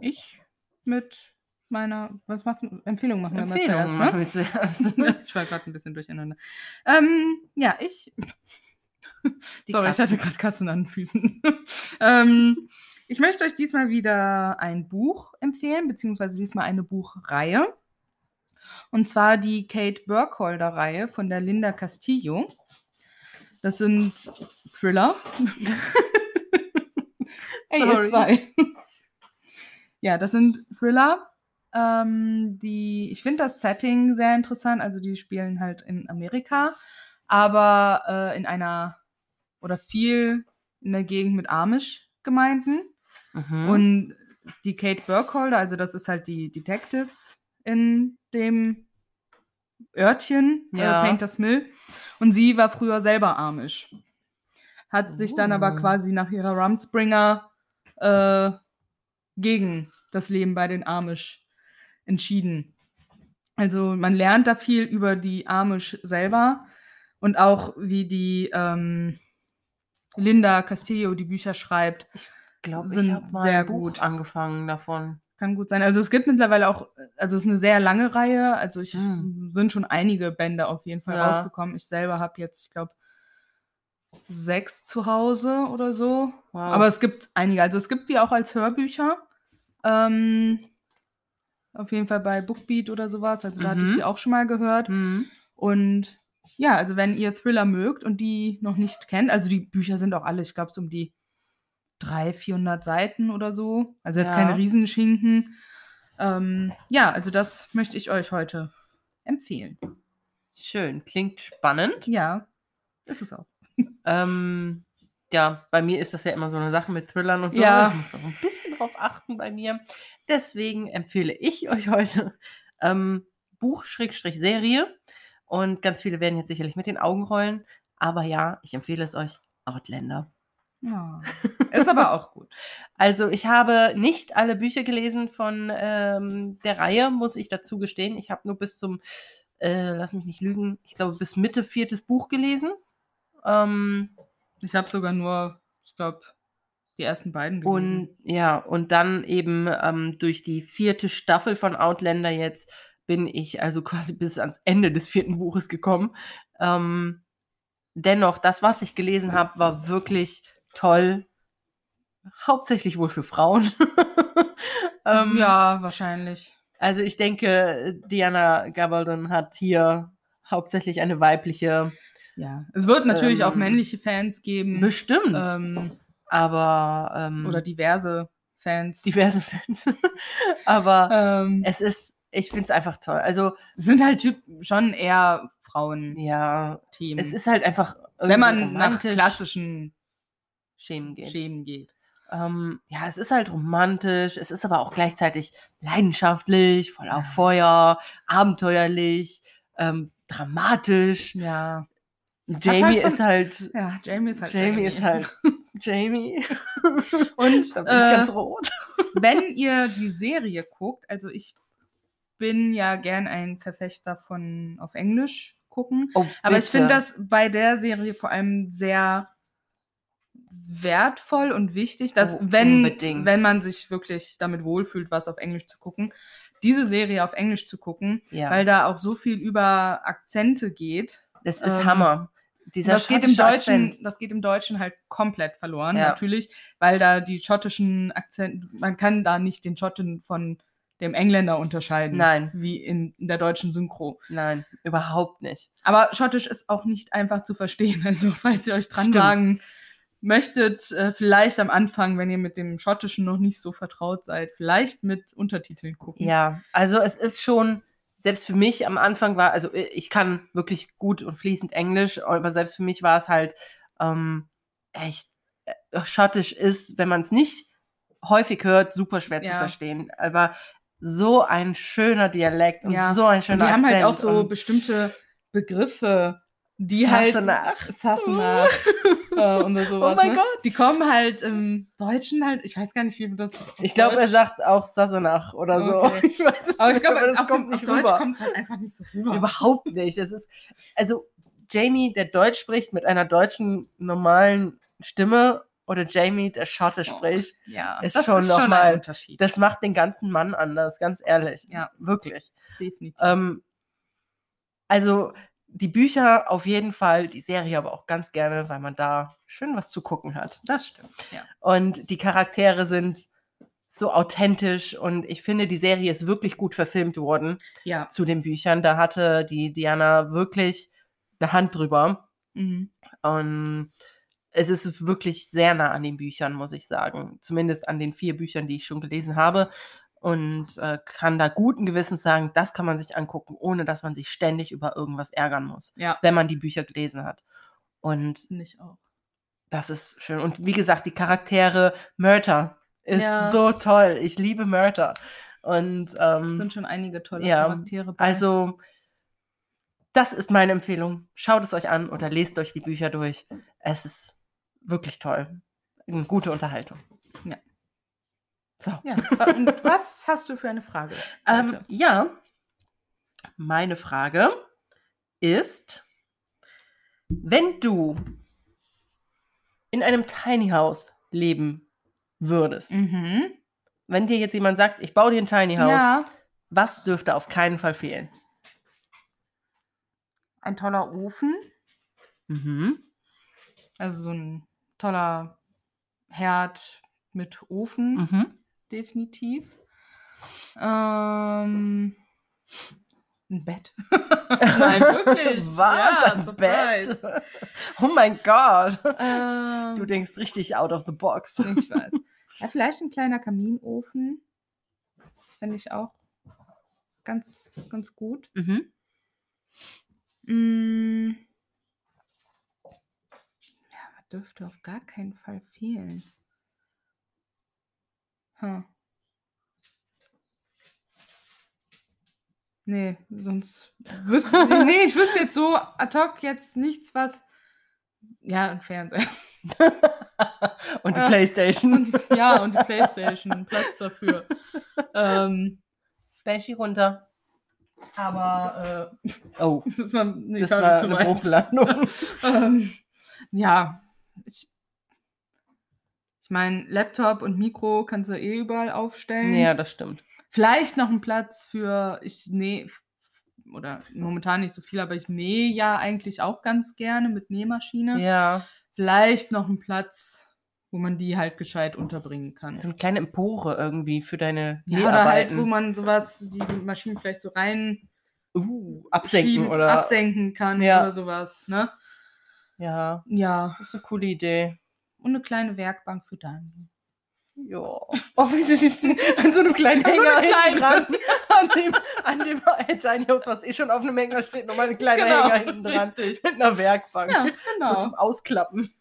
ich mit meiner, was macht Empfehlung machen wir mal Empfehlungen zuerst, machen ne? zuerst. ich war gerade ein bisschen durcheinander. Ähm, ja, ich. Sorry, ich hatte gerade Katzen an den Füßen. ähm, ich möchte euch diesmal wieder ein Buch empfehlen, beziehungsweise diesmal eine Buchreihe. Und zwar die Kate Burkholder-Reihe von der Linda Castillo. Das sind Thriller. Ey, zwei. ja, das sind Thriller. Ähm, die, ich finde das Setting sehr interessant. Also die spielen halt in Amerika, aber äh, in einer oder viel in der Gegend mit Amish-Gemeinden. Mhm. Und die Kate Burkholder, also das ist halt die Detective in dem Örtchen, Ja. äh, Painters Mill. Und sie war früher selber Amish. Hat sich dann aber Oh. quasi nach ihrer Rumspringer äh, gegen das Leben bei den Amish entschieden. Also man lernt da viel über die Amish selber und auch wie die ähm, Linda Castillo die Bücher schreibt. glaube, ich sind habe mal sehr Buch gut. angefangen davon. Kann gut sein. Also es gibt mittlerweile auch, also es ist eine sehr lange Reihe. Also ich Hm. sind schon einige Bände auf jeden Fall Ja. rausgekommen. Ich selber habe jetzt, ich glaube, sechs zu Hause oder so. Wow. Aber es gibt einige. Also es gibt die auch als Hörbücher. Ähm, auf jeden Fall bei Bookbeat oder sowas. Also da hatte ich Mhm. die auch schon mal gehört. Mhm. Und ja, also wenn ihr Thriller mögt und die noch nicht kennt, also die Bücher sind auch alle, ich glaube, so um die 300, 400 Seiten oder so. Also jetzt Ja. keine Riesenschinken. Ähm, ja, also das möchte ich euch heute empfehlen. Schön, klingt spannend. Ja, ist es auch. Ähm, ja, bei mir ist das ja immer so eine Sache mit Thrillern und so. Ja. Ich muss auch ein bisschen drauf achten bei mir. Deswegen empfehle ich euch heute ähm, Buch-Serie. Und ganz viele werden jetzt sicherlich mit den Augen rollen. Aber ja, ich empfehle es euch. Outlander. Ja. Ist aber auch gut. Also ich habe nicht alle Bücher gelesen von ähm, der Reihe, muss ich dazu gestehen. Ich habe nur bis zum, äh, lass mich nicht lügen, ich glaube bis Mitte viertes Buch gelesen. Ähm, Ich habe sogar nur, ich glaube, die ersten beiden gelesen. und ja, und dann eben ähm, durch die vierte Staffel von Outlander jetzt bin ich also quasi bis ans Ende des vierten Buches gekommen. Ähm, dennoch, das, was ich gelesen habe, war wirklich toll. Hauptsächlich wohl für Frauen. ähm, ja, wahrscheinlich. Also ich denke, Diana Gabaldon hat hier hauptsächlich eine weibliche Ja. Es wird natürlich auch Ähm, männliche Fans geben. bestimmt, Ähm, aber ähm, oder diverse Fans. diverse Fans. aber ähm, es ist, ich finde es einfach toll. Also es sind halt typ schon eher Frauenthemen. ja, es ist halt einfach wenn man nach klassischen Schemen geht. Schemen geht. Ähm, ja, es ist halt romantisch, es ist aber auch gleichzeitig leidenschaftlich, voll auf Feuer, abenteuerlich, ähm, dramatisch. Ja. Jamie halt von- ist halt Ja, Jamie ist halt Jamie ist halt Jamie. Und da bin ich äh, ganz rot. wenn ihr die Serie guckt, also ich bin ja gern ein Verfechter von auf Englisch gucken, Oh, aber ich finde das bei der Serie vor allem sehr wertvoll und wichtig, dass Oh, wenn unbedingt. wenn man sich wirklich damit wohlfühlt, was auf Englisch zu gucken, diese Serie auf Englisch zu gucken, ja. weil da auch so viel über Akzente geht. das ist ähm, Hammer. Dieser das geht im Deutschen, Akzent. das geht im Deutschen halt komplett verloren, Ja. natürlich, weil da die schottischen Akzente, man kann da nicht den Schotten von dem Engländer unterscheiden, Nein. wie in, in der deutschen Synchro. Nein, überhaupt nicht. Aber Schottisch ist auch nicht einfach zu verstehen. Also falls ihr euch dran Stimmt. wagen möchtet, äh, vielleicht am Anfang, wenn ihr mit dem Schottischen noch nicht so vertraut seid, vielleicht mit Untertiteln gucken. Ja, also es ist schon, selbst für mich am Anfang war, also ich kann wirklich gut und fließend Englisch, aber selbst für mich war es halt ähm, echt, äh, schottisch ist, wenn man es nicht häufig hört, super schwer zu Ja. verstehen. Aber so ein schöner Dialekt und Ja. so ein Und schöner die haben halt auch Akzent so bestimmte Begriffe, die halt Sassenach. Sassenach äh, und sowas. Oh mein ne? Gott. Die kommen halt im Deutschen halt, ich weiß gar nicht, wie das. auf Ich glaube, er Deutsch- sagt auch Sassenach oder so. Okay. Ich weiß es Aber ich glaube, das auf, kommt dem, auf nicht Deutsch rüber. kommt es halt einfach nicht so rüber. Überhaupt nicht. Es ist, also Jamie, der Deutsch spricht mit einer deutschen normalen Stimme oder Jamie, der Schotte Oh. spricht, Ja, ist das schon ist noch schon mal- ein Unterschied. das macht den ganzen Mann anders, ganz ehrlich. Ja. Wirklich. definitiv. Ähm, also die Bücher auf jeden Fall, die Serie aber auch ganz gerne, weil man da schön was zu gucken hat. Das stimmt, ja. Und die Charaktere sind so authentisch und ich finde, die Serie ist wirklich gut verfilmt worden Ja. zu den Büchern. Da hatte die Diana wirklich eine Hand drüber. Mhm. Und es ist wirklich sehr nah an den Büchern, muss ich sagen. Zumindest an den vier Büchern, die ich schon gelesen habe. Und äh, kann da guten Gewissens sagen, das kann man sich angucken, ohne dass man sich ständig über irgendwas ärgern muss, Ja, wenn man die Bücher gelesen hat. Und ich auch. das ist schön. Und wie gesagt, die Charaktere, Murta ist Ja. so toll. Ich liebe Murta. Und ähm, sind schon einige tolle ja, Charaktere bei. also, das ist meine Empfehlung. Schaut es euch an oder lest euch die Bücher durch. Es ist wirklich toll. Eine gute Unterhaltung. Ja. So. ja. Und was hast du für eine Frage? Ähm, ja. Meine Frage ist, wenn du in einem Tiny House leben würdest. Mhm. Wenn dir jetzt jemand sagt, ich baue dir ein Tiny House, Ja, was dürfte auf keinen Fall fehlen? ein toller Ofen. Mhm. Also so ein toller Herd mit Ofen, Mhm. Definitiv. Ähm, ein Bett. Nein, wirklich. Was? Ja, ein surprise. Bett? Oh mein Gott. Ähm, Du denkst richtig out of the box. Ich weiß. Ja, vielleicht ein kleiner Kaminofen. Das fände ich auch ganz, ganz gut. Mhm. Mm. Ja, dürfte auf gar keinen Fall fehlen? Hm. Nee, sonst wüsste nee, ich wüsste jetzt so ad hoc jetzt nichts, was. Ja, ein Fernseher. Und die Ja. Playstation. Und, ja, und die Playstation, Platz dafür. Ähm, Banshee runter. aber äh, Oh, das war eine das war zu eine. Bruchlandung. ähm, ja, ich, ich meine, Laptop und Mikro kannst du eh überall aufstellen. ja, das stimmt. Vielleicht noch ein Platz für, ich nähe, oder momentan nicht so viel, aber ich nähe ja eigentlich auch ganz gerne mit Nähmaschine. Ja. Vielleicht noch ein Platz, wo man die halt gescheit unterbringen kann. So eine kleine Empore irgendwie für deine Ja, oder halt, wo man sowas, die Maschine vielleicht so rein uh, absenken schieben- oder. absenken kann Ja. oder sowas, ne? Ja, Ja. das ist eine coole Idee. Und eine kleine Werkbank für Daniel. Ja. Oh, wie süß. An so einem kleinen An so Hänger hinten kleinen. dran. An dem, an dem Tiny House, was eh schon auf einem Hänger steht, nochmal ein kleiner Genau, Hänger hinten dran. richtig. Mit einer Werkbank. Ja, So genau. zum Ausklappen.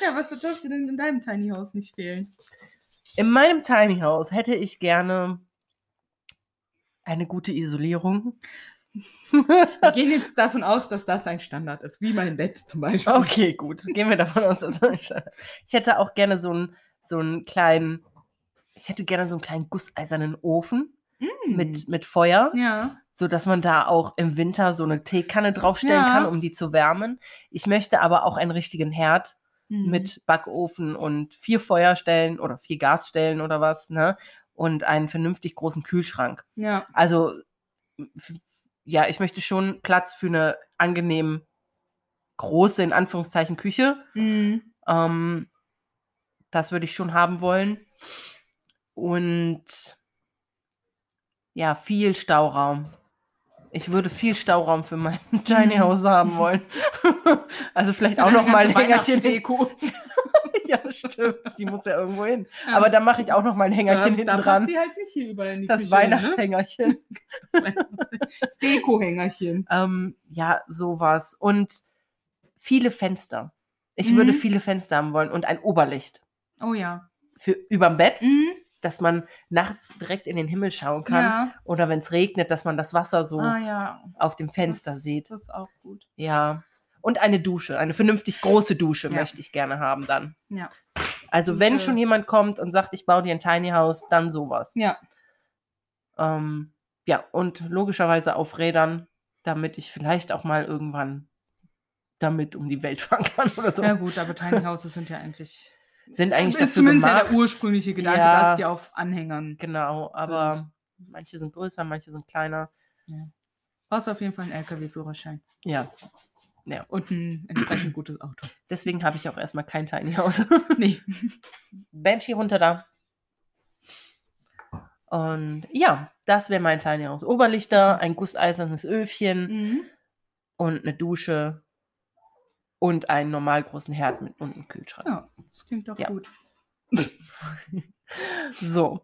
ja, was dürfte denn in deinem Tiny House nicht fehlen? In meinem Tiny House hätte ich gerne eine gute Isolierung. Wir gehen jetzt davon aus, dass das ein Standard ist, wie mein Bett zum Beispiel. Okay, gut. Gehen wir davon aus, dass ich hätte auch gerne so einen, so einen kleinen, ich hätte gerne so einen kleinen gusseisernen Ofen Mm. mit, mit Feuer, Ja. so dass man da auch im Winter so eine Teekanne draufstellen Ja. kann, um die zu wärmen. Ich möchte aber auch einen richtigen Herd Mhm. mit Backofen und vier Feuerstellen oder vier Gasstellen oder was, ne? Und einen vernünftig großen Kühlschrank. Ja. Also, ja, ich möchte schon Platz für eine angenehm große, in Anführungszeichen, Küche. Mhm. Ähm, das würde ich schon haben wollen. Und ja, viel Stauraum. Ich würde viel Stauraum für mein Tiny Mhm. House haben wollen. also vielleicht auch noch mal ein ganze Hängerchen. Ja, stimmt. Die muss ja irgendwo hin. Ja. Aber da mache ich auch noch mal ein Hängerchen ja, hinten da dran. die halt nicht hier überall in die Das ne? Weihnachtshängerchen. Das, Weihnachts- das Deko-Hängerchen. Ähm, ja, sowas. Und viele Fenster. Ich würde Mhm. viele Fenster haben wollen und ein Oberlicht Oh ja. für überm Bett, Mhm. dass man nachts direkt in den Himmel schauen kann. Ja. Oder wenn es regnet, dass man das Wasser so Ah ja. auf dem Fenster das, sieht. Das ist auch gut. Ja. Und eine Dusche, eine vernünftig große Dusche Ja. möchte ich gerne haben dann. Ja. Also wenn schon jemand kommt und sagt, ich baue dir ein Tiny House, dann sowas. Ja. Ähm, ja, und logischerweise auf Rädern, damit ich vielleicht auch mal irgendwann damit um die Welt fahren kann oder so. Ja gut, aber Tiny Houses sind ja eigentlich. Sind eigentlich ist zumindest ja gemacht. der ursprüngliche Gedanke, Ja. dass die auf Anhängern. Genau, aber manche sind größer, manche sind kleiner. Brauchst auf jeden Fall einen LKW-Führerschein. Ja, Und ein entsprechend gutes Auto. deswegen habe ich auch erstmal kein Tiny House. Nee. Banshee runter da. Und ja, das wäre mein Tiny House. Oberlichter, ein gusseisernes Öfchen Mhm. und eine Dusche und einen normal großen Herd mit und einem Kühlschrank. Ja, das klingt doch Ja. gut. So,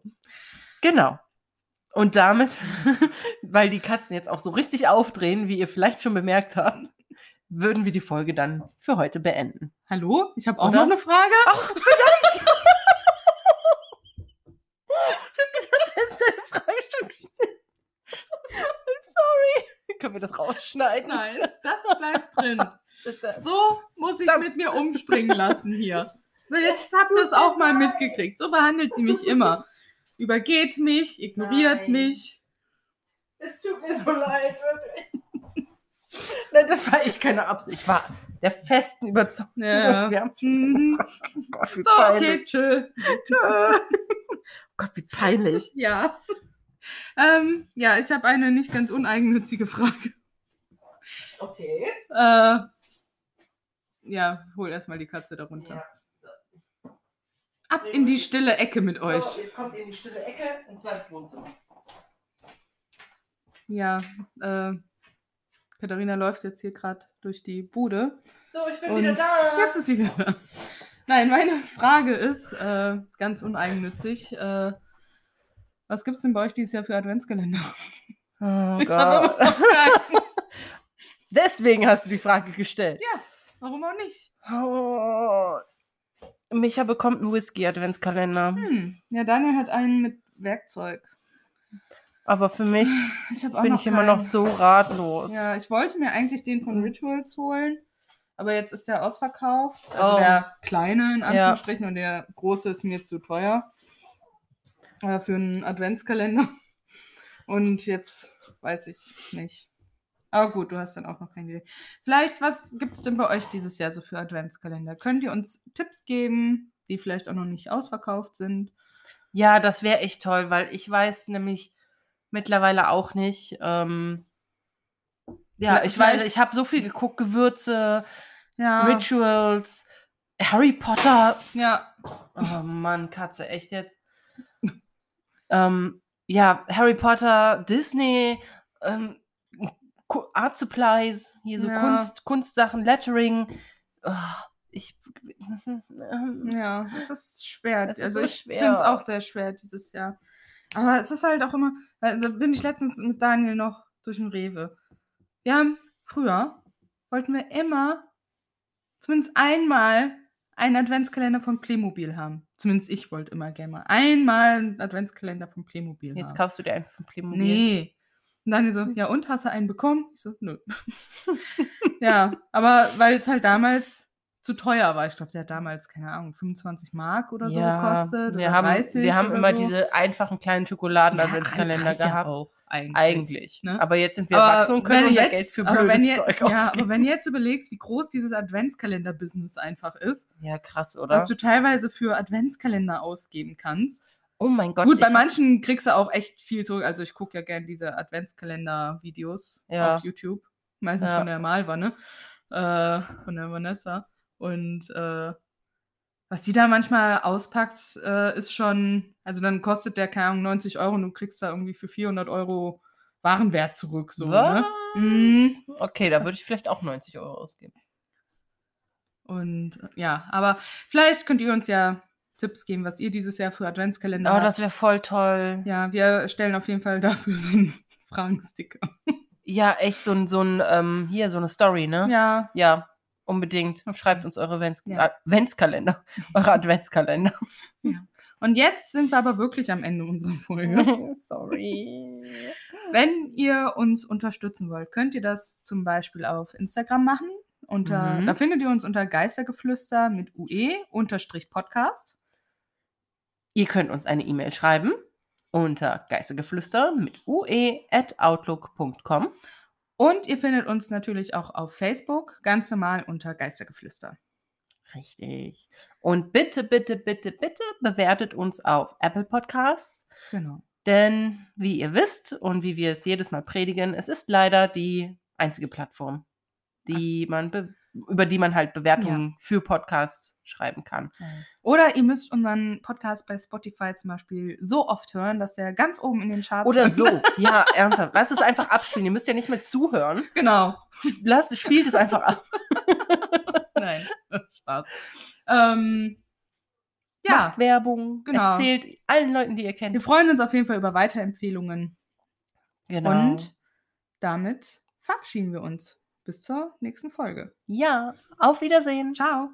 genau. Und damit, weil die Katzen jetzt auch so richtig aufdrehen, wie ihr vielleicht schon bemerkt habt, würden wir die Folge dann für heute beenden. Hallo? Ich habe auch Oder? noch eine Frage. Ach, verdammt! Können wir das rausschneiden? Nein, das bleibt drin. So muss ich mit mir umspringen lassen hier. Jetzt habt ihr das auch mal mitgekriegt. So behandelt sie mich immer. Übergeht mich, ignoriert Nein. mich. Es tut mir so leid, wirklich. Nein, das war echt keine Absicht. Ich war, der festen Überzeugung. Ja. Wir haben Mhm. Oh Gott, So, okay, peinlich. tschö. oh Gott, wie peinlich. Ja. Ähm, ja, ich habe eine nicht ganz uneigennützige Frage. Okay. Äh, ja, hol erstmal die Katze darunter. Ab in die stille Ecke mit euch. So, jetzt kommt in die stille Ecke und zwar ins Wohnzimmer. Ja, äh, Katharina läuft jetzt hier gerade durch die Bude. So, ich bin Und wieder da. Jetzt ist sie wieder da. Nein, meine Frage ist, äh, ganz uneigennützig, äh, was gibt's denn bei euch dieses Jahr für Adventskalender? Oh Ich habe Gott. Deswegen hast du die Frage gestellt. Warum auch nicht? Oh. Micha bekommt einen Whisky-Adventskalender. Hm. Ja, Daniel hat einen mit Werkzeug. Aber für mich bin ich immer noch keinen. so ratlos. Ja, ich wollte mir eigentlich den von Rituals holen, aber jetzt ist der ausverkauft. Also Oh. der kleine in Ja. Anführungsstrichen und der große ist mir zu teuer. Äh, für einen Adventskalender. Und jetzt weiß ich nicht. Aber gut, du hast dann auch noch keine Idee. Vielleicht, was gibt es denn bei euch dieses Jahr so für Adventskalender? Könnt ihr uns Tipps geben, die vielleicht auch noch nicht ausverkauft sind? Ja, das wäre echt toll, weil ich weiß nämlich mittlerweile auch nicht. Ähm, ja, ich weiß, ich habe so viel geguckt, Gewürze, Ja. Rituals, Harry Potter. Ja. Oh Mann, Katze, echt jetzt? ähm, ja, Harry Potter, Disney, ähm, Art Supplies, hier so Ja. Kunst, Kunstsachen, Lettering. Oh, ich. Ja, es ist schwer. Es ist also so ich finde es auch sehr schwer dieses Jahr. Aber es ist halt auch immer, da bin ich letztens mit Daniel noch durch den Rewe. Wir haben früher, wollten wir immer zumindest einmal einen Adventskalender von Playmobil haben. Zumindest ich wollte immer gerne mal einmal einen Adventskalender von Playmobil Jetzt haben. kaufst du dir einen von Playmobil. Nee. Und Daniel so, ja und, hast du einen bekommen? Ich so, nö. ja, aber weil es halt damals zu teuer war. Ich glaube, der hat damals, keine Ahnung, 25 Mark oder so gekostet. wir haben, 30 wir haben immer so. diese einfachen kleinen Ja, Schokoladen-Adventskalender ja gehabt. auch, eigentlich. Eigentlich. ne? Aber jetzt sind wir Aber erwachsen und können wenn unser jetzt- Geld für aber blödes wenn je- Zeug Ja, ausgeben. aber wenn du jetzt überlegst, wie groß dieses Adventskalender-Business einfach ist, Ja, krass, oder? was du teilweise für Adventskalender ausgeben kannst. oh mein Gott. Gut, bei manchen kriegst du auch echt viel zurück. Also ich gucke ja gerne diese Adventskalender-Videos Ja. auf YouTube. Meistens Ja. von der Malwa, ne? Äh, von der Vanessa. Und äh, was die da manchmal auspackt, äh, ist schon, also dann kostet der, keine Ahnung, 90 Euro und du kriegst da irgendwie für 400 Euro Warenwert zurück. So, ne? Mhm. Okay, da würde ich vielleicht auch 90 Euro ausgeben. Und ja, aber vielleicht könnt ihr uns ja Tipps geben, was ihr dieses Jahr für Adventskalender Oh, habt. das wäre voll toll. Ja, ja, wir stellen auf jeden Fall dafür so einen Fragensticker. echt so ein, so ein, ähm, hier, so eine Story, ne? Ja, Ja, unbedingt. Schreibt uns eure Advents Ja. Adventskalender. Eure Adventskalender. und jetzt sind wir aber wirklich am Ende unserer Folge. Sorry. Wenn ihr uns unterstützen wollt, könnt ihr das zum Beispiel auf Instagram machen. Unter, Mhm. Da findet ihr uns unter Geistergeflüster mit UE unterstrich Podcast. Ihr könnt uns eine E-Mail schreiben unter geistergeflüster mit ue at outlook.com. Und ihr findet uns natürlich auch auf Facebook, ganz normal unter Geistergeflüster. Richtig. Und bitte, bitte, bitte, bitte bewertet uns auf Apple Podcasts. Genau. Denn wie ihr wisst und wie wir es jedes Mal predigen, es ist leider die einzige Plattform, die man be- über die man halt Bewertungen für Podcasts schreiben kann. Oder ihr müsst unseren Podcast bei Spotify zum Beispiel so oft hören, dass der ganz oben in den Charts Oder so. Ja, ernsthaft. Lasst es einfach abspielen. Ihr müsst ja nicht mehr zuhören. Genau. Lasst, spielt es einfach ab. Nein, Spaß. Ähm, ja, Macht Werbung. genau. Erzählt allen Leuten, die ihr kennt. wir freuen uns auf jeden Fall über Weiterempfehlungen. Genau. Und damit verabschieden wir uns. Bis zur nächsten Folge. ja, auf Wiedersehen. Ciao.